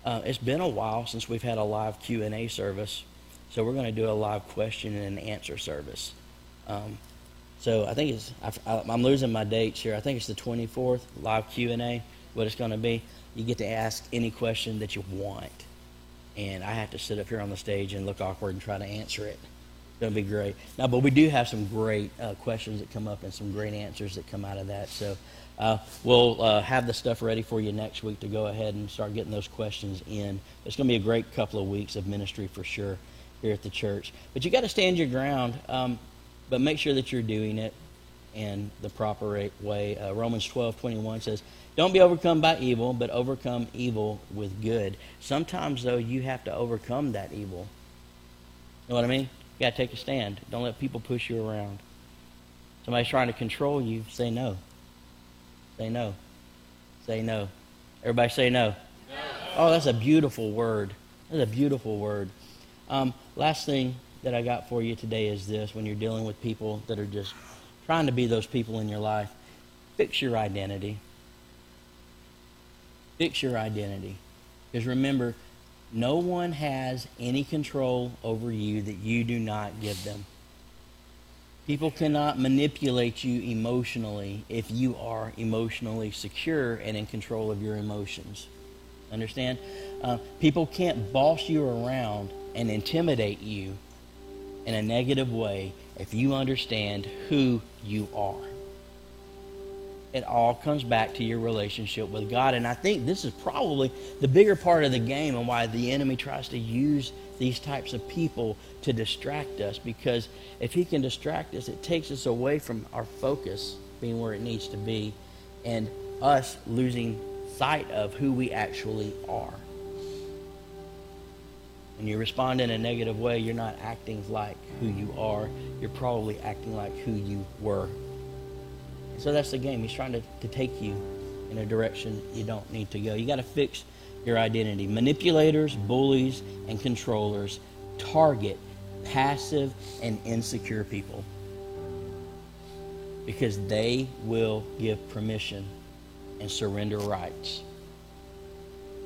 [SPEAKER 1] uh, it's been a while since we've had a live Q and A service, so we're going to do a live question and answer service. Um, so I think it's I, am losing my dates here. I think it's the 24th live Q and A. What it's going to be, you get to ask any question that you want, and I have to sit up here on the stage and look awkward and try to answer it. Going to be great. Now, but we do have some great uh, questions that come up and some great answers that come out of that. So uh, we'll uh, have the stuff ready for you next week to go ahead and start getting those questions in. It's going to be a great couple of weeks of ministry for sure here at the church. But you got to stand your ground. Um, but make sure that you're doing it in the proper way. Uh, Romans 12 21 says, Don't be overcome by evil, but overcome evil with good. Sometimes, though, you have to overcome that evil. You know what I mean? You got to take a stand. Don't let people push you around. Somebody's trying to control you, say no. Say no. Say no. Everybody say no. no. Oh, that's a beautiful word. That's a beautiful word. Um, last thing that I got for you today is this when you're dealing with people that are just trying to be those people in your life, fix your identity. Fix your identity. Because remember, no one has any control over you that you do not give them. People cannot manipulate you emotionally if you are emotionally secure and in control of your emotions. Understand? Uh, people can't boss you around and intimidate you in a negative way if you understand who you are. It all comes back to your relationship with God. And I think this is probably the bigger part of the game and why the enemy tries to use these types of people to distract us. Because if he can distract us, it takes us away from our focus being where it needs to be and us losing sight of who we actually are. When you respond in a negative way, you're not acting like who you are. You're probably acting like who you were. So that's the game. He's trying to, to take you in a direction you don't need to go. You got to fix your identity. Manipulators, bullies, and controllers target passive and insecure people because they will give permission and surrender rights.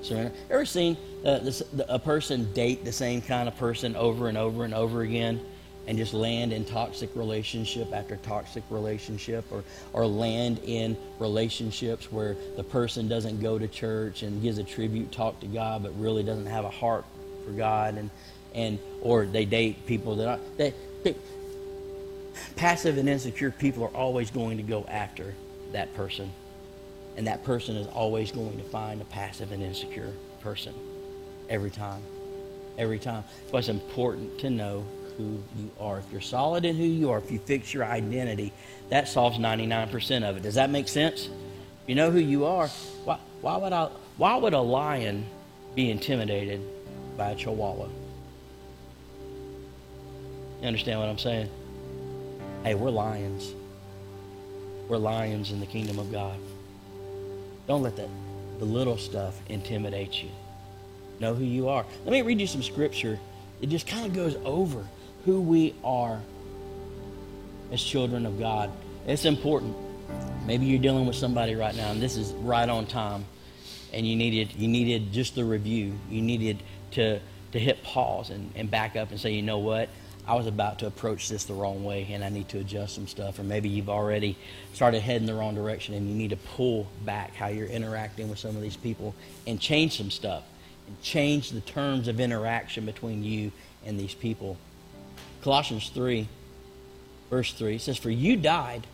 [SPEAKER 1] Surrender. Ever seen uh, this, the, a person date the same kind of person over and over and over again, and just land in toxic relationship after toxic relationship or, or land in relationships where the person doesn't go to church and gives a tribute talk to God but really doesn't have a heart for God and and or they date people that are, they, they passive and insecure people are always going to go after that person. And that person is always going to find a passive and insecure person every time every time. Why it's important to know who you are. If you're solid in who you are, if you fix your identity, that solves 99% of it. Does that make sense? You know who you are. Why, why would I? Why would a lion be intimidated by a chihuahua? You understand what I'm saying? Hey, we're lions. We're lions in the kingdom of God. Don't let that the little stuff intimidate you. Know who you are. Let me read you some scripture. It just kind of goes over who we are as children of God. It's important. Maybe you're dealing with somebody right now, and this is right on time, and you needed you needed just the review. You needed to to hit pause and, and back up and say, you know what? I was about to approach this the wrong way and I need to adjust some stuff. Or maybe you've already started heading the wrong direction and you need to pull back how you're interacting with some of these people and change some stuff and change the terms of interaction between you and these people. Colossians 3, verse 3 says, For you died,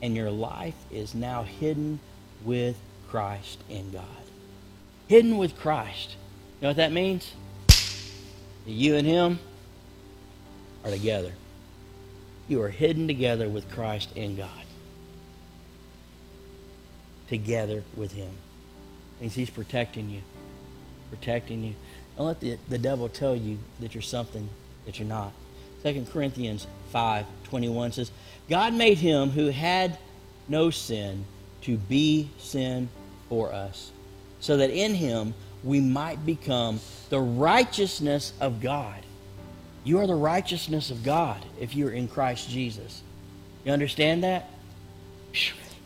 [SPEAKER 1] and your life is now hidden with Christ in God. Hidden with Christ. You know what that means? You and Him are together. You are hidden together with Christ in God. Together with Him. means He's protecting you. Protecting you. Don't let the, the devil tell you that you're something that you're not. 2 Corinthians 5 21 says, God made him who had no sin to be sin for us, so that in him we might become the righteousness of God. You are the righteousness of God if you're in Christ Jesus. You understand that?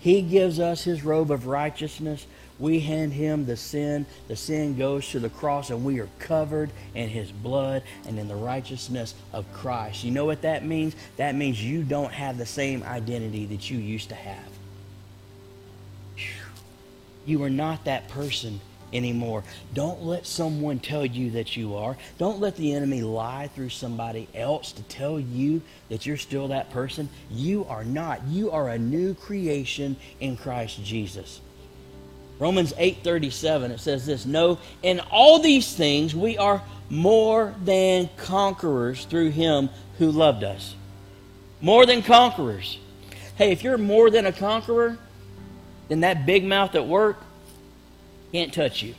[SPEAKER 1] He gives us his robe of righteousness we hand him the sin. The sin goes to the cross, and we are covered in his blood and in the righteousness of Christ. You know what that means? That means you don't have the same identity that you used to have. You are not that person anymore. Don't let someone tell you that you are. Don't let the enemy lie through somebody else to tell you that you're still that person. You are not. You are a new creation in Christ Jesus. Romans 8:37 it says this, "No, in all these things we are more than conquerors through him who loved us." More than conquerors. Hey, if you're more than a conqueror, then that big mouth at work can't touch you.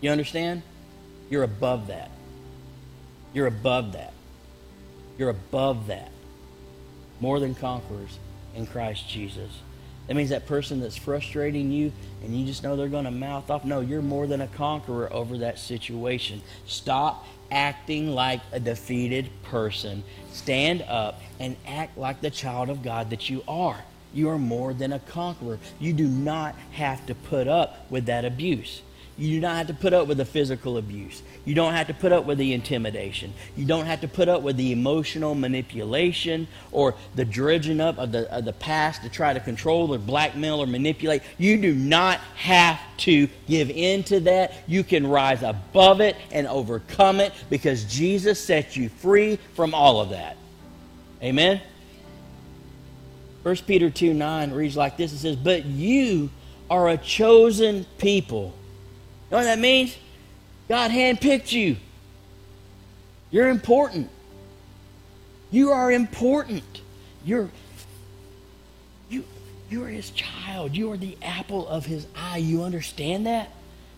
[SPEAKER 1] You understand? You're above that. You're above that. You're above that. More than conquerors in Christ Jesus. That means that person that's frustrating you and you just know they're going to mouth off. No, you're more than a conqueror over that situation. Stop acting like a defeated person. Stand up and act like the child of God that you are. You are more than a conqueror. You do not have to put up with that abuse. You do not have to put up with the physical abuse. You don't have to put up with the intimidation. You don't have to put up with the emotional manipulation or the dredging up of the, of the past to try to control or blackmail or manipulate. You do not have to give in to that. You can rise above it and overcome it because Jesus set you free from all of that. Amen? 1 Peter 2 9 reads like this it says, But you are a chosen people know what that means? God handpicked you. You're important. You are important. You're you you are his child. You are the apple of his eye. You understand that?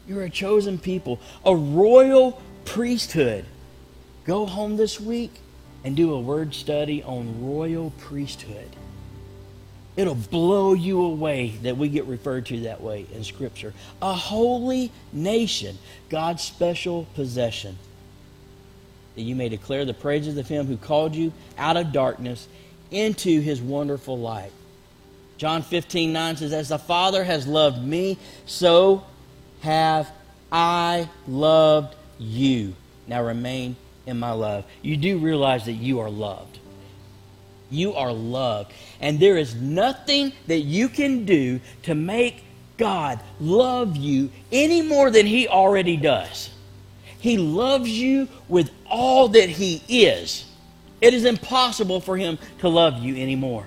[SPEAKER 1] You're a chosen people, a royal priesthood. Go home this week and do a word study on royal priesthood. It'll blow you away that we get referred to that way in Scripture. A holy nation, God's special possession. That you may declare the praises of Him who called you out of darkness into His wonderful light. John 15, 9 says, As the Father has loved me, so have I loved you. Now remain in my love, you do realize that you are loved. You are loved. And there is nothing that you can do to make God love you any more than He already does. He loves you with all that He is. It is impossible for Him to love you anymore.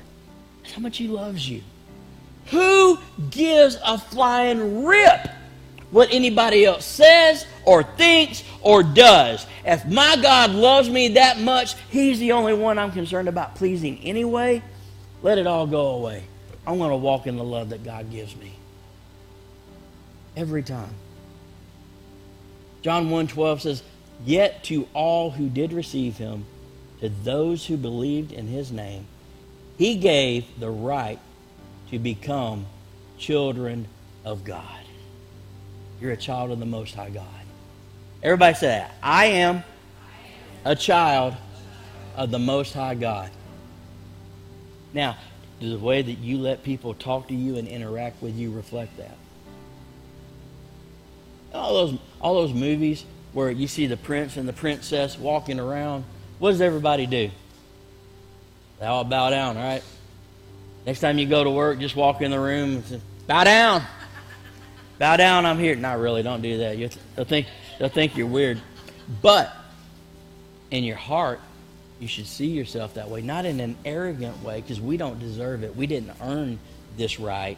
[SPEAKER 1] That's how much He loves you. Who gives a flying rip what anybody else says or thinks or does? If my God loves me that much, He's the only one I'm concerned about pleasing anyway. Let it all go away. I'm going to walk in the love that God gives me. Every time. John 1:12 says, "Yet to all who did receive him, to those who believed in his name, he gave the right to become children of God." You're a child of the most high God. Everybody say that. I am a child of the most high God. Now, does the way that you let people talk to you and interact with you reflect that? all those all those movies where you see the prince and the princess walking around, what does everybody do? They all bow down, right? Next time you go to work, just walk in the room and say, bow down. Bow down, I'm here. Not really, don't do that. They'll think, they'll think you're weird. But in your heart, you should see yourself that way. Not in an arrogant way, because we don't deserve it. We didn't earn this right.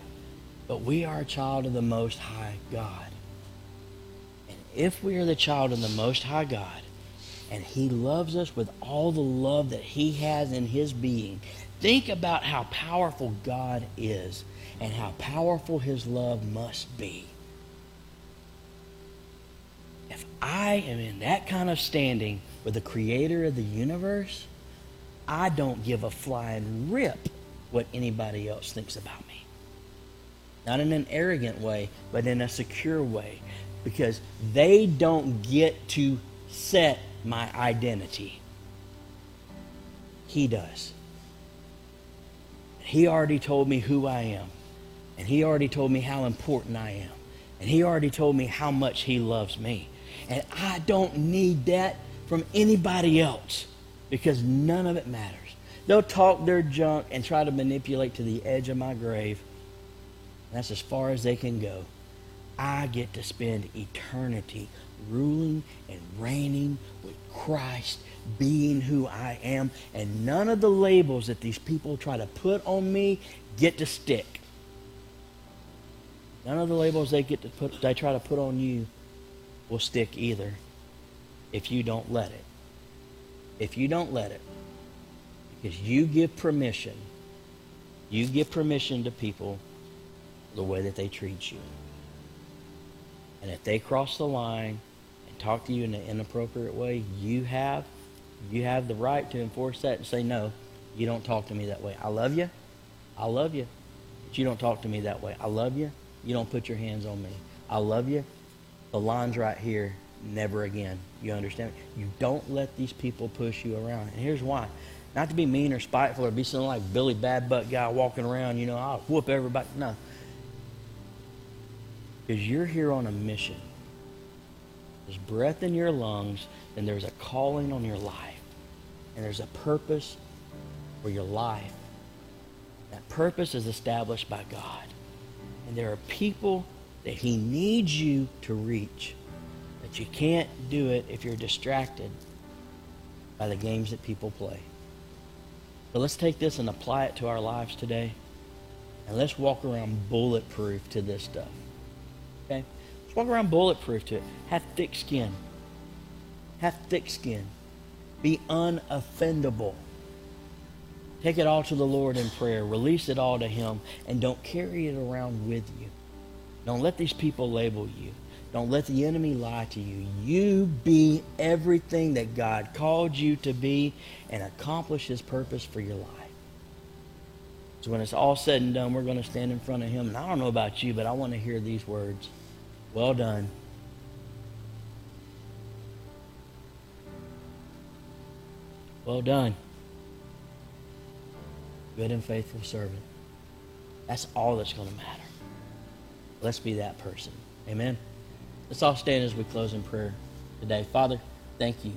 [SPEAKER 1] But we are a child of the Most High God And if we are the child of the Most High God, and He loves us with all the love that He has in His being, think about how powerful God is and how powerful His love must be. If I am in that kind of standing with the Creator of the universe, I don't give a flying rip what anybody else thinks about me. Not in an arrogant way, but in a secure way because they don't get to set my identity. He does. He already told me who I am. And he already told me how important I am. And he already told me how much he loves me. And I don't need that from anybody else because none of it matters. They'll talk their junk and try to manipulate to the edge of my grave. That's as far as they can go. I get to spend eternity ruling and reigning with Christ, being who I am, and none of the labels that these people try to put on me get to stick. None of the labels they get to put they try to put on you will stick either if you don't let it. If you don't let it. Because you give permission. You give permission to people the way that they treat you. And if they cross the line and talk to you in an inappropriate way, you have you have the right to enforce that and say no. You don't talk to me that way. I love you. I love you. But you don't talk to me that way. I love you. You don't put your hands on me. I love you. The line's right here. Never again. You understand? You don't let these people push you around. And here's why. Not to be mean or spiteful or be something like Billy Bad Butt guy walking around, you know, I'll whoop everybody. No. Because you're here on a mission. There's breath in your lungs, and there's a calling on your life. And there's a purpose for your life. That purpose is established by God. And there are people that He needs you to reach. But you can't do it if you're distracted by the games that people play. So let's take this and apply it to our lives today. And let's walk around bulletproof to this stuff. Okay? Just walk around bulletproof to it. Have thick skin. Have thick skin. Be unoffendable. Take it all to the Lord in prayer. Release it all to Him. And don't carry it around with you. Don't let these people label you. Don't let the enemy lie to you. You be everything that God called you to be and accomplish His purpose for your life. So when it's all said and done, we're going to stand in front of Him. And I don't know about you, but I want to hear these words Well done. Well done. Good and faithful servant. That's all that's going to matter. Let's be that person. Amen. Let's all stand as we close in prayer today. Father, thank you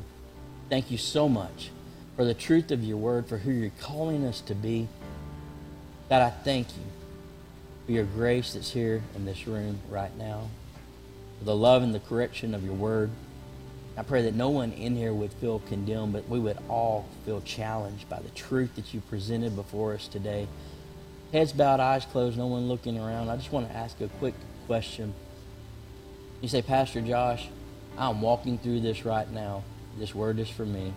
[SPEAKER 1] Thank you so much for the truth of your word, for who you're calling us to be. God, I thank you for your grace that's here in this room right now, for the love and the correction of your word. I pray that no one in here would feel condemned, but we would all feel challenged by the truth that you presented before us today. Heads bowed, eyes closed, no one looking around. I just want to ask a quick question. You say, Pastor Josh, I'm walking through this right now. This word is for me.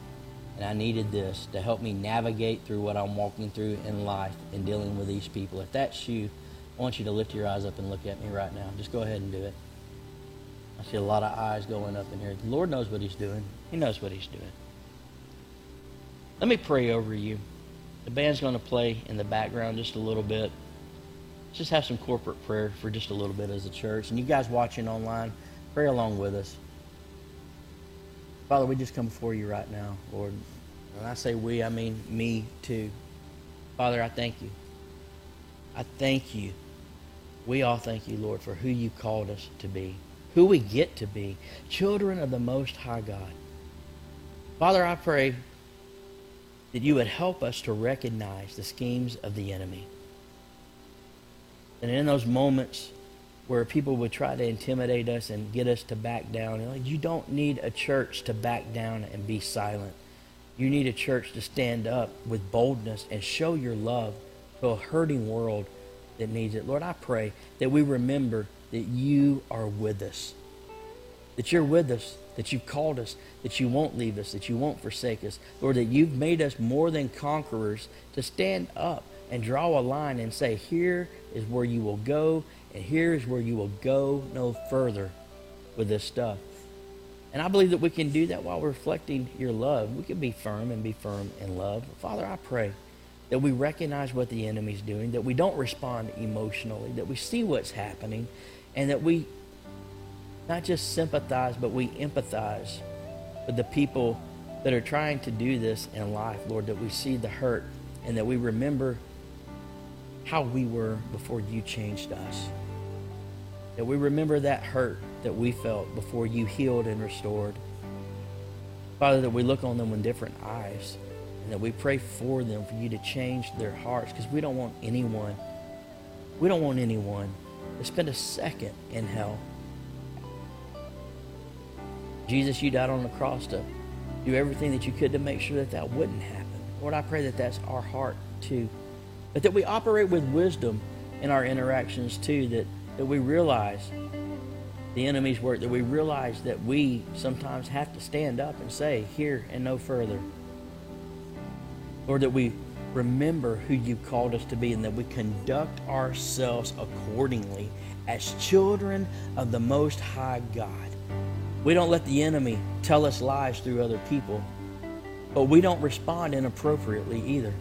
[SPEAKER 1] And I needed this to help me navigate through what I'm walking through in life and dealing with these people. If that's you, I want you to lift your eyes up and look at me right now. Just go ahead and do it. I see a lot of eyes going up in here. The Lord knows what He's doing. He knows what He's doing. Let me pray over you. The band's going to play in the background just a little bit. Just have some corporate prayer for just a little bit as a church. And you guys watching online, pray along with us. Father, we just come before you right now, Lord. When I say we, I mean me too. Father, I thank you. I thank you. We all thank you, Lord, for who you called us to be who we get to be, children of the Most High God. Father, I pray that you would help us to recognize the schemes of the enemy. And in those moments where people would try to intimidate us and get us to back down, you don't need a church to back down and be silent. You need a church to stand up with boldness and show your love to a hurting world that needs it. Lord, I pray that we remember that you are with us. That you're with us, that you've called us, that you won't leave us, that you won't forsake us. Lord, that you've made us more than conquerors to stand up and draw a line and say, here is where you will go, and here is where you will go no further with this stuff. And I believe that we can do that while reflecting your love. We can be firm and be firm in love. Father, I pray that we recognize what the enemy's doing, that we don't respond emotionally, that we see what's happening, and that we not just sympathize, but we empathize with the people that are trying to do this in life, Lord, that we see the hurt and that we remember how we were before you changed us. That we remember that hurt that we felt before you healed and restored. Father, that we look on them with different eyes and that we pray for them for you to change their hearts because we don't want anyone, we don't want anyone to spend a second in hell. Jesus, you died on the cross to do everything that you could to make sure that that wouldn't happen. Lord, I pray that that's our heart too. But that we operate with wisdom in our interactions too, that, that we realize the enemy's work, that we realize that we sometimes have to stand up and say, here and no further. Lord, that we remember who you called us to be and that we conduct ourselves accordingly as children of the Most High God. We don't let the enemy tell us lies through other people, but we don't respond inappropriately either.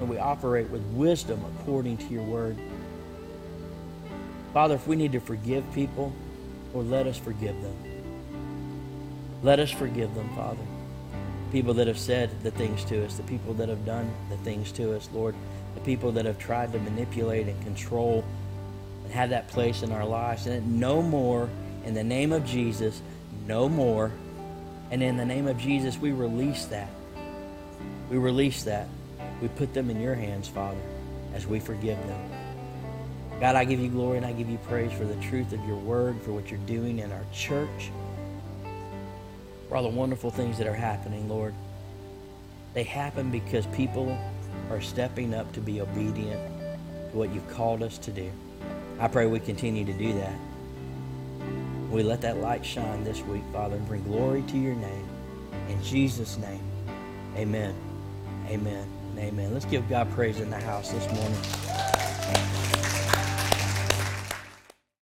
[SPEAKER 1] And we operate with wisdom according to your word. Father, if we need to forgive people, or let us forgive them. Let us forgive them, Father people that have said the things to us, the people that have done the things to us, Lord, the people that have tried to manipulate and control and have that place in our lives. And no more, in the name of Jesus, no more. And in the name of Jesus, we release that. We release that. We put them in your hands, Father, as we forgive them. God, I give you glory and I give you praise for the truth of your word, for what you're doing in our church for all the wonderful things that are happening, Lord. They happen because people are stepping up to be obedient to what you've called us to do. I pray we continue to do that. We let that light shine this week, Father, and bring glory to your name. In Jesus' name, amen. Amen. Amen. Let's give God praise in the house this morning.